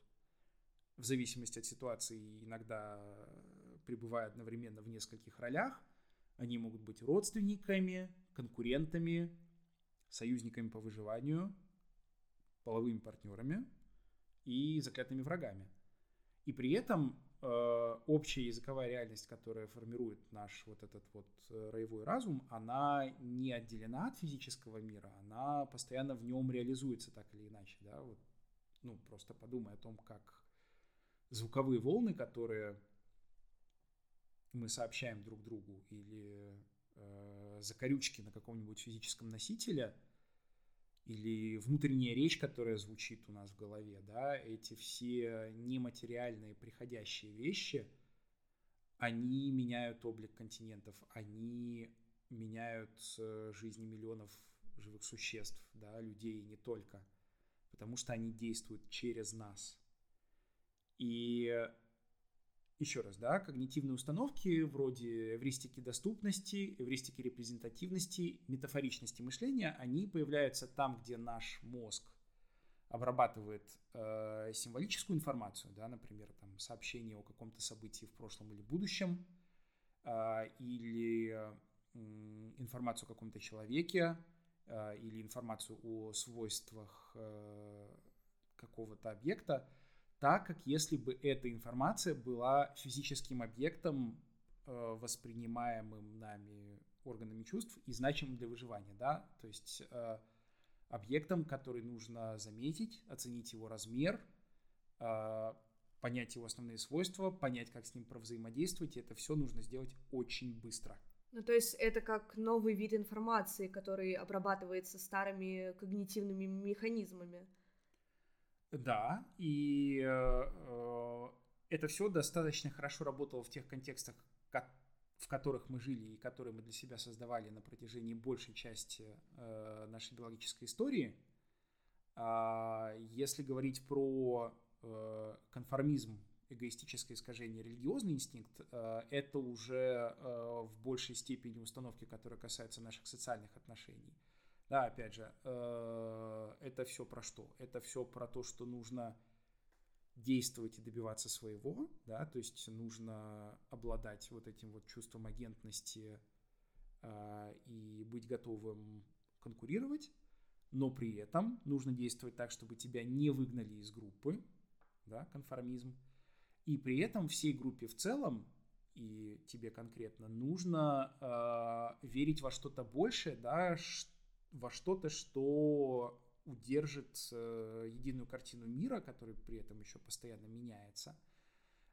в зависимости от ситуации, иногда пребывая одновременно в нескольких ролях, они могут быть родственниками, конкурентами, союзниками по выживанию, половыми партнерами и заклятыми врагами. И при этом общая языковая реальность, которая формирует наш вот этот вот э, роевой разум, она не отделена от физического мира, она постоянно в нем реализуется так или иначе, да, вот, ну, просто подумай о том, как звуковые волны, которые мы сообщаем друг другу, или э, закорючки на каком-нибудь физическом носителе – или внутренняя речь, которая звучит у нас в голове, да, эти все нематериальные приходящие вещи, они меняют облик континентов, они меняют э, жизни миллионов живых существ, да, людей не только, потому что они действуют через нас. И еще раз, да, когнитивные установки вроде эвристики доступности, эвристики репрезентативности, метафоричности мышления, они появляются там, где наш мозг обрабатывает э, символическую информацию, да, например, там сообщение о каком-то событии в прошлом или будущем, э, или э, информацию о каком-то человеке, э, или информацию о свойствах э, какого-то объекта, так, как если бы эта информация была физическим объектом, э, воспринимаемым нами органами чувств и значимым для выживания, да, то есть э, объектом, который нужно заметить, оценить его размер, э, понять его основные свойства, понять, как с ним взаимодействовать, и это все нужно сделать очень быстро. Ну, то есть это как новый вид информации, который обрабатывается старыми когнитивными механизмами. Да, и э, это все достаточно хорошо работало в тех контекстах, в которых мы жили и которые мы для себя создавали на протяжении большей части э, нашей биологической истории. А если говорить про э, конформизм, эгоистическое искажение, религиозный инстинкт, э, это уже э, в большей степени установки, которые касаются наших социальных отношений. Да, опять же, э, это все про что? Это все про то, что нужно действовать и добиваться своего, да, то есть нужно обладать вот этим вот чувством агентности э, и быть готовым конкурировать, но при этом нужно действовать так, чтобы тебя не выгнали из группы, да, конформизм, и при этом всей группе в целом и тебе конкретно, нужно э, верить во что-то большее, да, во что-то, что удержит э, единую картину мира, который при этом еще постоянно меняется,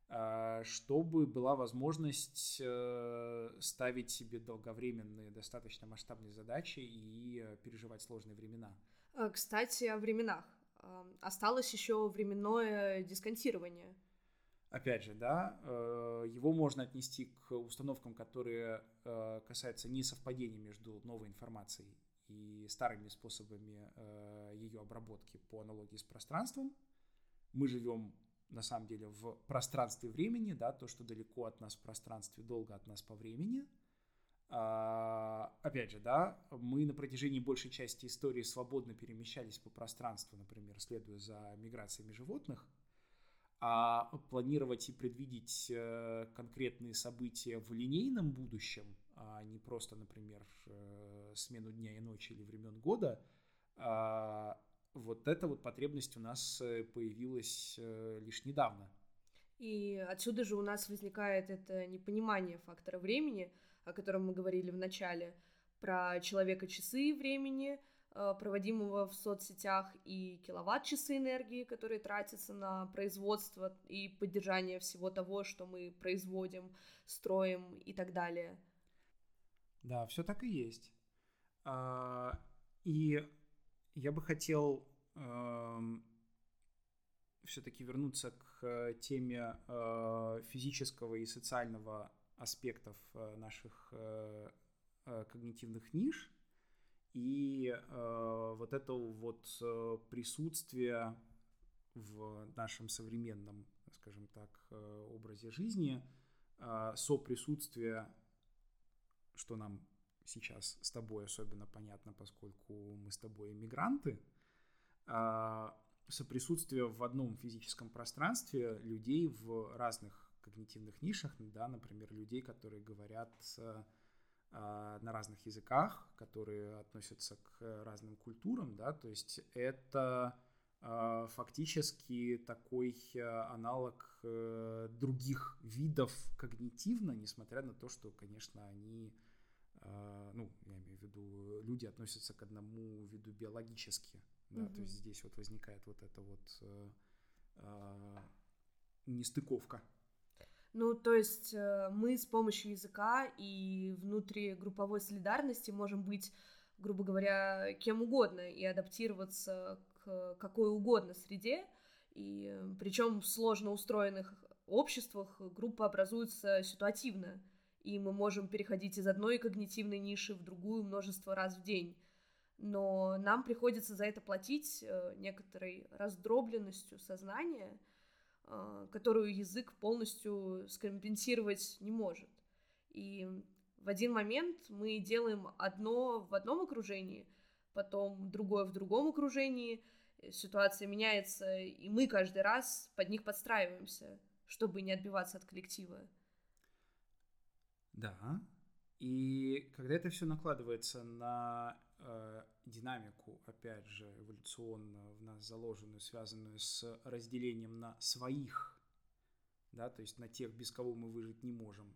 э, чтобы была возможность э, ставить себе долговременные, достаточно масштабные задачи и переживать сложные времена. Кстати, о временах. Осталось еще временное дисконтирование опять же, да, его можно отнести к установкам, которые касаются несовпадения между новой информацией и старыми способами э, ее обработки по аналогии с пространством. Мы живем на самом деле в пространстве времени, да, то, что далеко от нас в пространстве, долго от нас по времени. А, опять же, да, мы на протяжении большей части истории свободно перемещались по пространству, например, следуя за миграциями животных – а планировать и предвидеть э, конкретные события в линейном будущем, а не просто, например, э, смену дня и ночи или времен года, а, вот эта вот потребность у нас э, появилась лишь недавно. И отсюда же у нас возникает это непонимание фактора времени, о котором мы говорили в начале, про человека-часы времени — Э, проводимого в соцсетях и киловатт-часы энергии, которые тратятся на производство и поддержание всего того, что мы производим, строим и так далее. Да, все так и есть. А, и я бы хотел эм, все-таки вернуться к теме э, физического и социального аспектов э, наших когнитивных ниш, и э, вот это вот э, присутствие в нашем современном, скажем так, э, образе жизни, э, соприсутствие, что нам сейчас с тобой особенно понятно, поскольку мы с тобой иммигранты, э, соприсутствие в одном физическом пространстве людей в разных когнитивных нишах, да, например, людей, которые говорят а, на разных языках, которые относятся к разным культурам, да, то есть это а, фактически такой а, аналог э, других видов когнитивно, несмотря на то, что, конечно, они, ну, я имею в виду, люди относятся к одному виду биологически, да, mm-hmm. то есть здесь вот возникает вот эта вот э, нестыковка. Ну, то есть э, мы с помощью языка и внутригрупповой солидарности можем быть, грубо говоря, кем угодно и адаптироваться к какой угодно среде. И э, причем в сложно устроенных обществах группа образуется ситуативно, и мы можем переходить из одной когнитивной ниши в другую множество раз в день. Но нам приходится за это платить э, некоторой раздробленностью сознания – а, которую язык полностью скомпенсировать не может. И в один момент мы делаем одно в одном окружении, потом другое в другом окружении, ситуация меняется, и мы каждый раз под них подстраиваемся, чтобы не отбиваться от коллектива. Да. И когда это все накладывается на э, динамику, опять же, эволюционно в нас заложенную, связанную с разделением на своих, да, то есть на тех, без кого мы выжить не можем,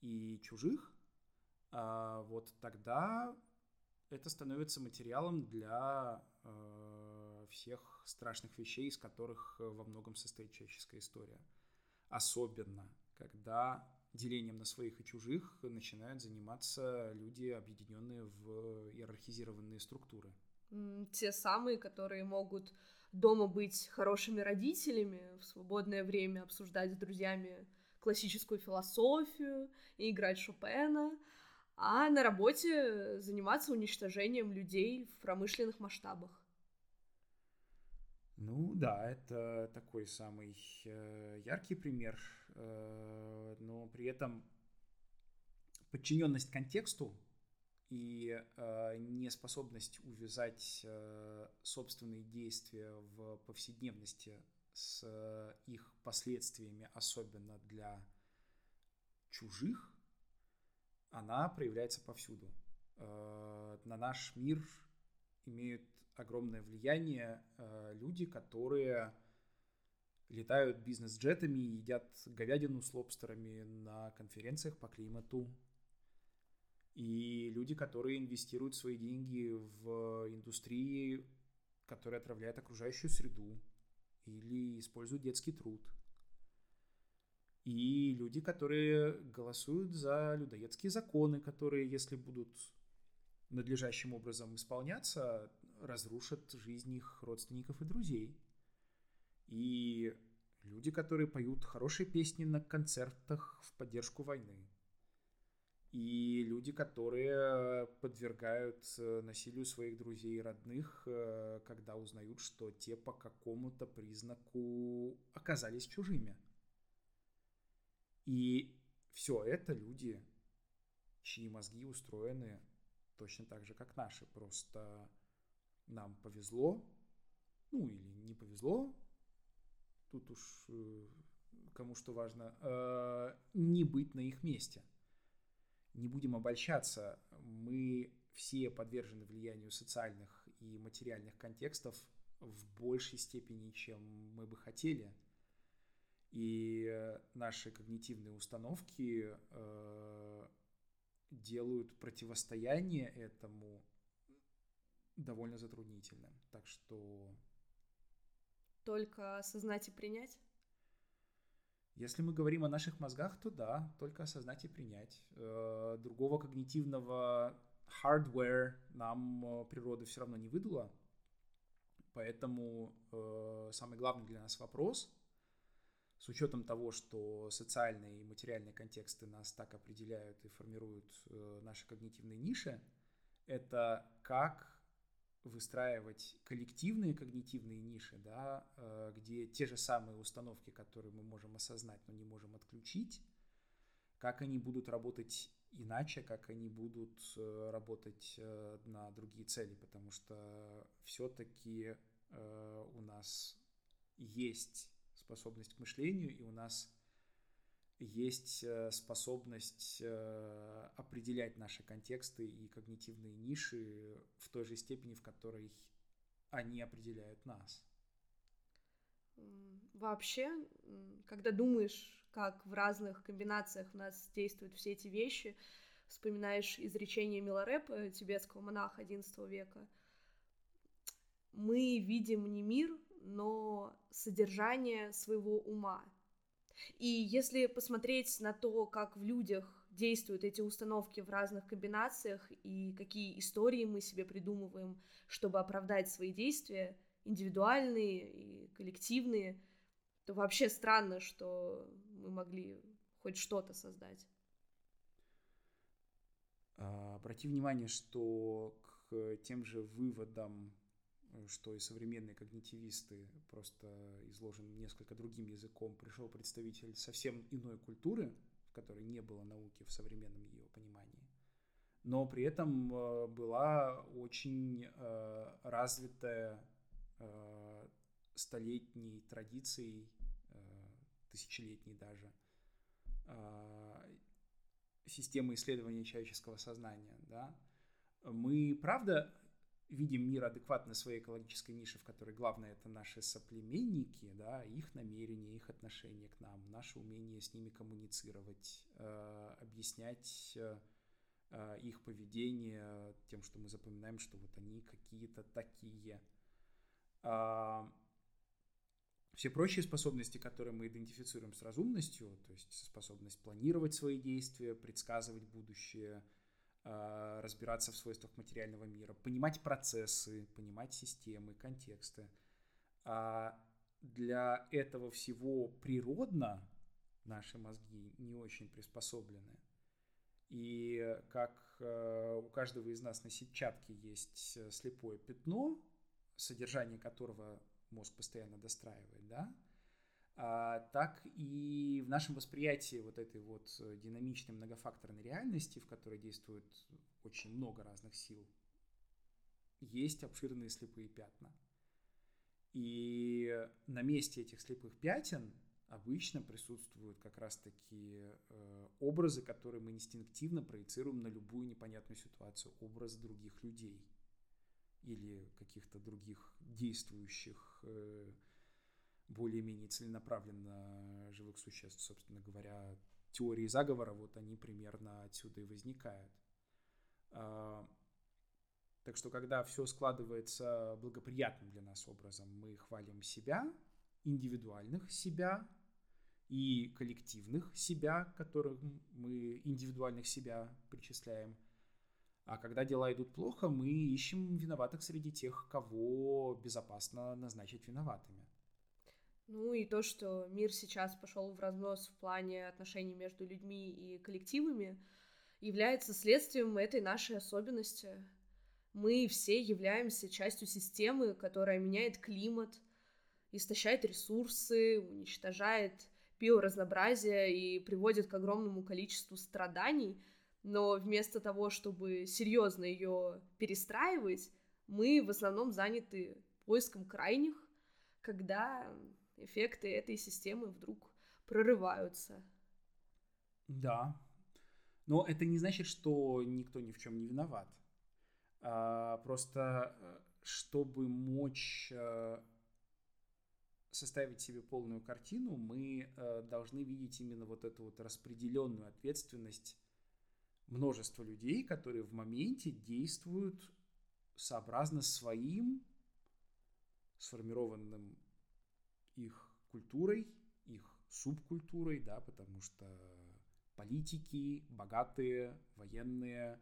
и чужих, а вот тогда это становится материалом для э, всех страшных вещей, из которых во многом состоит человеческая история. Особенно, когда делением на своих и чужих начинают заниматься люди, объединенные в иерархизированные структуры. Те самые, которые могут дома быть хорошими родителями, в свободное время обсуждать с друзьями классическую философию и играть Шопена, а на работе заниматься уничтожением людей в промышленных масштабах. Ну да, это такой самый э, яркий пример, но при этом подчиненность контексту и э, неспособность увязать э, собственные действия в повседневности с э, их последствиями, особенно для чужих, она проявляется повсюду. Э, на наш мир имеют огромное влияние э, люди, которые летают бизнес-джетами и едят говядину с лобстерами на конференциях по климату. И люди, которые инвестируют свои деньги в индустрии, которые отравляют окружающую среду или используют детский труд. И люди, которые голосуют за людоедские законы, которые, если будут надлежащим образом исполняться, разрушат жизнь их родственников и друзей. И люди, которые поют хорошие песни на концертах в поддержку войны. И люди, которые подвергают э, насилию своих друзей и родных, э, когда узнают, что те по какому-то признаку оказались чужими. И все это люди, чьи мозги устроены точно так же, как наши. Просто нам повезло, ну или не повезло, тут уж э, кому что важно, э, не быть на их месте. Не будем обольщаться, мы все подвержены влиянию социальных и материальных контекстов в большей степени, чем мы бы хотели. И наши когнитивные установки э, делают противостояние этому довольно затруднительным. Так что... Только осознать и принять? Если мы говорим о наших мозгах, то да, только осознать и принять. Э, другого когнитивного hardware нам э, природа все равно не выдала. Поэтому э, самый главный для нас вопрос с учетом того, что социальные и материальные контексты нас так определяют и формируют наши когнитивные ниши, это как выстраивать коллективные когнитивные ниши, да, э, где те же самые установки, которые мы можем осознать, но не можем отключить, как они будут работать иначе, как они будут э, работать на другие цели, потому что все-таки у нас есть способность к мышлению, и у нас есть э, способность э, определять наши контексты и когнитивные ниши в той же степени, в которой они определяют нас. Вообще, когда думаешь, как в разных комбинациях у нас действуют все эти вещи, вспоминаешь изречение Миларепа, тибетского монаха XI века, мы видим не мир, но содержание своего ума. И если посмотреть на то, как в людях действуют эти установки в разных комбинациях и какие истории мы себе придумываем, чтобы оправдать свои действия, индивидуальные и коллективные, то вообще странно, что мы могли хоть что-то создать. А, обрати внимание, что к тем же выводам что и современные когнитивисты просто изложен несколько другим языком, пришел представитель совсем иной культуры, в которой не было науки в современном ее понимании, но при этом э, была очень э, развитая э, столетней традицией, тысячелетней даже, системы исследования человеческого сознания. Да? Мы, правда, видим мир адекватно своей экологической нише, в которой главное это наши соплеменники, да, их намерения, их отношение к нам, наше умение с ними коммуницировать, э, объяснять э, э их поведение тем, что мы запоминаем, что вот они какие-то такие. Э, все прочие способности, которые мы идентифицируем с разумностью, то есть способность планировать свои действия, предсказывать будущее – а, разбираться в свойствах материального мира, понимать процессы, понимать системы, контексты. А для этого всего природно наши мозги не очень приспособлены. И как э, у каждого из нас на сетчатке есть э, слепое пятно, содержание которого мозг постоянно достраивает, да, а, так и в нашем восприятии вот этой вот э, динамичной многофакторной реальности, в которой действует очень много разных сил, есть обширные слепые пятна. И на месте этих слепых пятен обычно присутствуют как раз-таки э, образы, которые мы инстинктивно проецируем на любую непонятную ситуацию, образ других людей или каких-то других действующих э, более-менее целенаправленно живых существ, собственно говоря, теории заговора, вот они примерно отсюда и возникают. А, так что, когда все складывается благоприятным для нас образом, мы хвалим себя, индивидуальных себя и коллективных себя, которых мы индивидуальных себя причисляем. А когда дела идут плохо, мы ищем виноватых среди тех, кого безопасно назначить виноватыми. Ну и то, что мир сейчас пошел в разнос в плане отношений между людьми и коллективами, является следствием этой нашей особенности. Мы все являемся частью системы, которая меняет климат, истощает ресурсы, уничтожает биоразнообразие и приводит к огромному количеству страданий, но вместо того, чтобы серьезно ее перестраивать, мы в основном заняты поиском крайних, когда эффекты этой системы вдруг прорываются. Да. Но это не значит, что никто ни в чем не виноват. А, просто, э, чтобы мочь э, составить себе полную картину, мы э, должны видеть именно вот эту вот распределенную ответственность множества людей, которые в моменте действуют сообразно своим сформированным их культурой, их субкультурой, да, потому что политики, богатые, военные,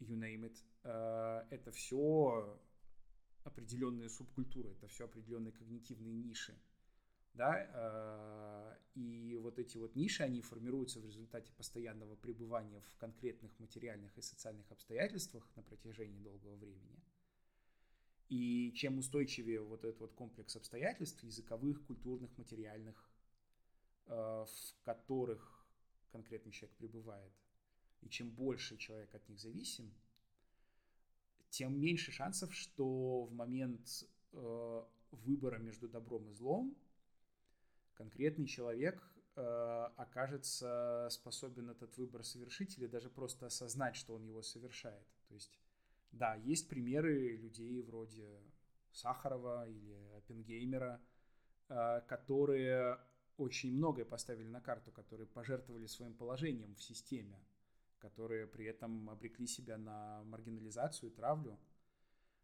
you name it, э, это все определенные субкультуры, это все определенные когнитивные ниши, да, э, и вот эти вот ниши, они формируются в результате постоянного пребывания в конкретных материальных и социальных обстоятельствах на протяжении долгого времени – и чем устойчивее вот этот вот комплекс обстоятельств, языковых, культурных, материальных, э, в которых конкретный человек пребывает, и чем больше человек от них зависим, тем меньше шансов, что в момент э, выбора между добром и злом конкретный человек э, окажется способен этот выбор совершить или даже просто осознать, что он его совершает. То есть да, есть примеры людей вроде Сахарова или Оппенгеймера, э, которые очень многое поставили на карту, которые пожертвовали своим положением в системе, которые при этом обрекли себя на маргинализацию, травлю.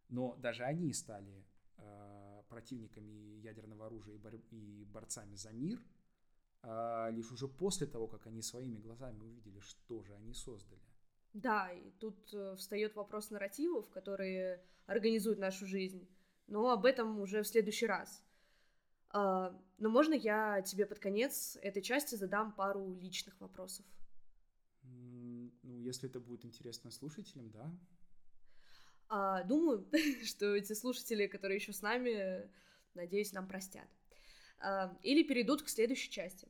Но даже они стали э, противниками ядерного оружия и, бор- и борцами за мир э, лишь уже после того, как они своими глазами увидели, что же они создали. Да, и тут э, встает вопрос нарративов, которые организуют нашу жизнь, но об этом уже в следующий раз. А, но можно я тебе под конец этой части задам пару личных вопросов? Ну, если это будет интересно слушателям, да. А, думаю, что эти слушатели, которые еще с нами, надеюсь, нам простят. А, или перейдут к следующей части.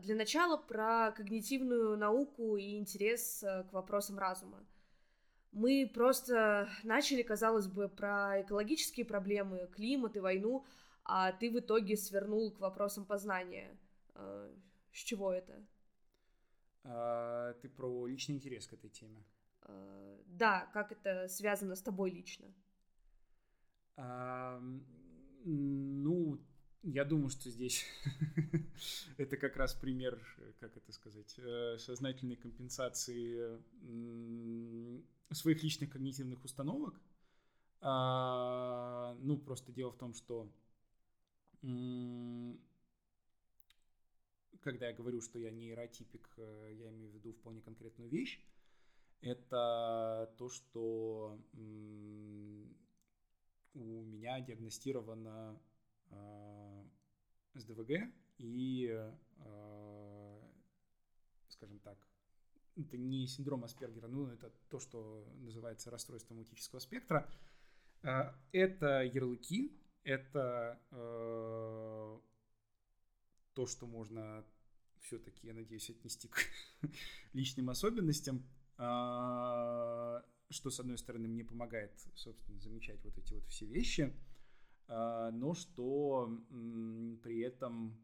Для начала про когнитивную науку и интерес э, к вопросам разума. Мы просто начали, казалось бы, про экологические проблемы, климат и войну, а ты в итоге свернул к вопросам познания. Э, с чего это? А, ты про личный интерес к этой теме. Э, да, как это связано с тобой лично? А, ну, я думаю, что здесь это как раз пример, как это сказать, э, сознательной компенсации своих личных когнитивных установок. А, ну, просто дело в том, что когда я говорю, что я нейротипик, э, я имею в виду вполне конкретную вещь. Это то, что у меня диагностировано Э, СДВГ и, э, скажем так, это не синдром Аспергера, ну, это то, что называется расстройством аутического спектра. Э, это ярлыки, это то, что можно все-таки, я надеюсь, отнести к личным особенностям, что, с одной стороны, мне помогает, собственно, замечать вот эти вот все вещи – но что при этом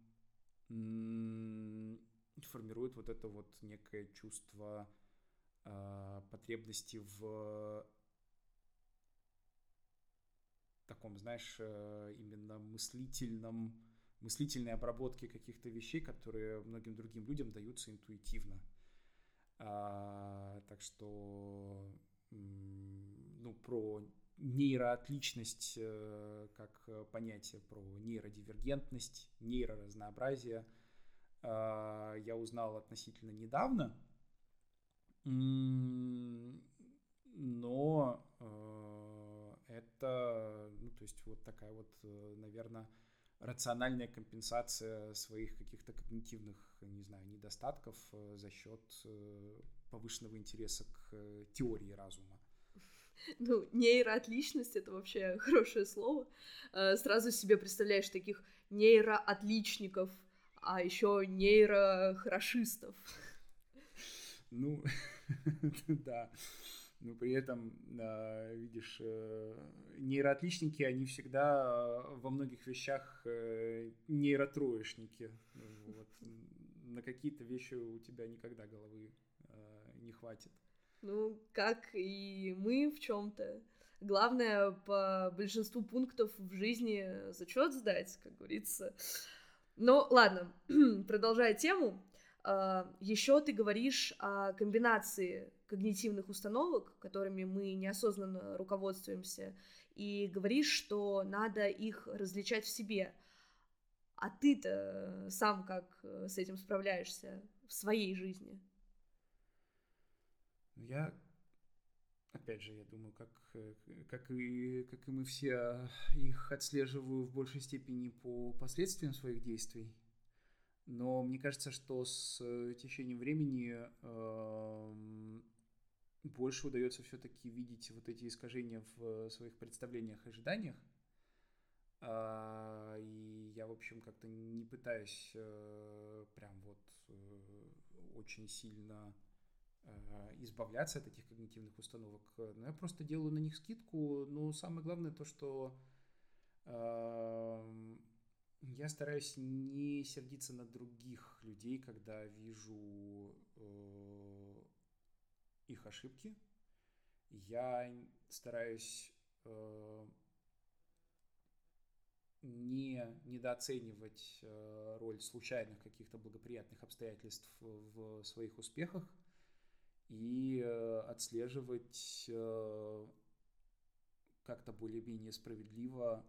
формирует вот это вот некое чувство а, потребности в таком, знаешь, э, именно мыслительном, мыслительной обработке каких-то вещей, которые многим другим людям даются интуитивно. А, так что, ну, про нейроотличность э, как понятие, про нейродивергентность, нейроразнообразие а, я узнал относительно недавно, но э, это, ну, то есть вот такая вот, э, наверное, рациональная компенсация своих каких-то когнитивных, не знаю, недостатков э, за счет повышенного интереса к теории разума. Ну, нейроотличность — это вообще хорошее слово. Сразу себе представляешь таких нейроотличников, а еще нейрохорошистов. Ну, да. Но при этом, видишь, э, нейроотличники, они всегда во многих вещах э, нейротроечники. Вот. На какие-то вещи у тебя никогда головы э, не хватит. Ну, как и мы в чем-то. Главное по большинству пунктов в жизни зачет сдать, как говорится. Ну, ладно, продолжая тему, а, Еще ты говоришь о комбинации когнитивных установок, которыми мы неосознанно руководствуемся, и говоришь, что надо их различать в себе. А ты-то сам как э, с этим справляешься в своей жизни? Я, опять же, я думаю, как, э, как, и, как и мы все, их отслеживаю в большей степени по последствиям своих действий. Но мне кажется, что с э, течением времени э, больше удается все-таки видеть вот эти искажения в своих представлениях и ожиданиях. А, и я, в общем, как-то не пытаюсь э, прям вот э, очень сильно э, избавляться от этих когнитивных установок. Но я просто делаю на них скидку. Но самое главное то, что я стараюсь не сердиться на других людей, когда вижу э, их ошибки. Я стараюсь э, не недооценивать э, роль случайных каких-то благоприятных обстоятельств в своих успехах и э, отслеживать э, как-то более-менее справедливо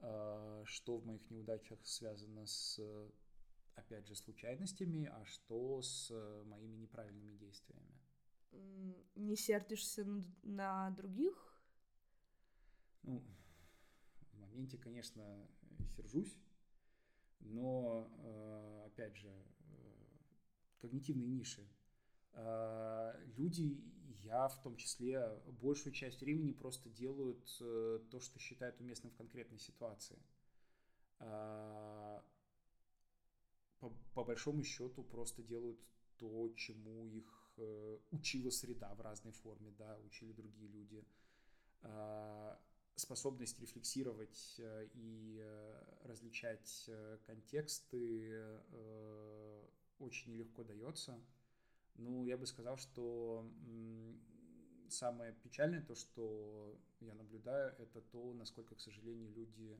а, что в моих неудачах связано с, опять же, случайностями, а что с моими неправильными действиями. Не сердишься на других? Ну, в моменте, конечно, сержусь, но, опять же, э, когнитивные ниши. А, люди я в том числе большую часть времени просто делают э, то, что считают уместным в конкретной ситуации. А, по, по большому счету просто делают то, чему их э, учила среда в разной форме, да, учили другие люди. А, способность рефлексировать э, и различать контексты очень нелегко дается. Ну, я бы сказал, что самое печальное, то, что я наблюдаю, это то, насколько, к сожалению, люди,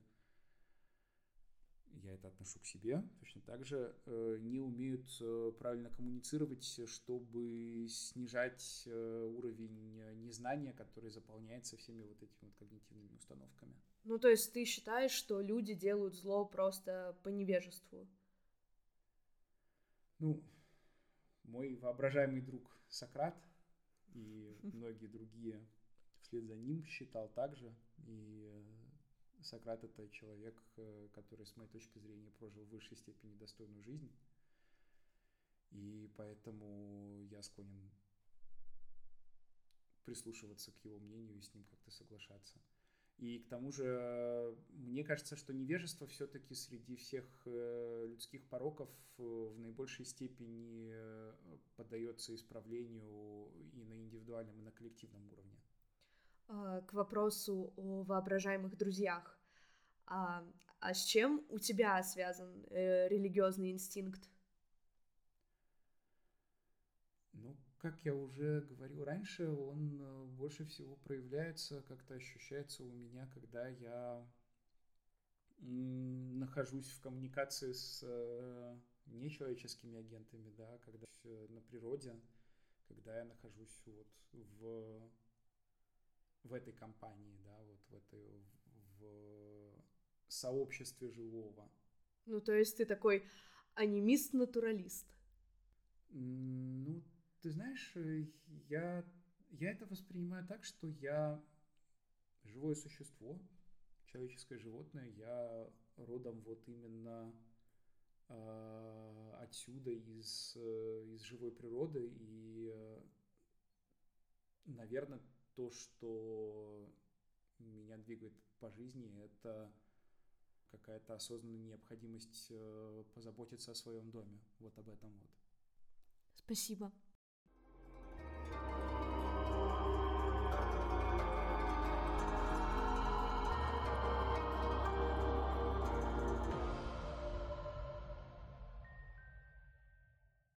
я это отношу к себе, точно так же, э, не умеют э, правильно коммуницировать, чтобы снижать э, уровень незнания, который заполняется всеми вот этими вот когнитивными установками. Ну, то есть ты считаешь, что люди делают зло просто по невежеству? Ну, мой воображаемый друг Сократ и многие другие вслед за ним считал также. И э, Сократ это человек, э, который, с моей точки зрения, прожил в высшей степени достойную жизнь. И поэтому я склонен прислушиваться к его мнению и с ним как-то соглашаться. И к тому же, мне кажется, что невежество все-таки среди всех э, людских пороков э, в наибольшей степени э, поддается исправлению и на индивидуальном, и на коллективном уровне. А, к вопросу о воображаемых друзьях. А, а с чем у тебя связан э, религиозный инстинкт? Ну, как я уже говорил раньше, он э, больше всего проявляется, как-то ощущается у меня, когда я нахожусь в коммуникации с э, нечеловеческими агентами, да, когда на природе, когда я нахожусь вот в, в этой компании, да, вот в этой, в сообществе живого. Ну, то есть ты такой анимист-натуралист. Ну, ты знаешь, э, я, я это воспринимаю так, что я живое существо, человеческое животное, я родом вот именно э, отсюда, из, э, из живой природы, и, э, наверное, то, что меня двигает по жизни, это какая-то осознанная необходимость позаботиться о своем доме. Вот об этом вот. Спасибо.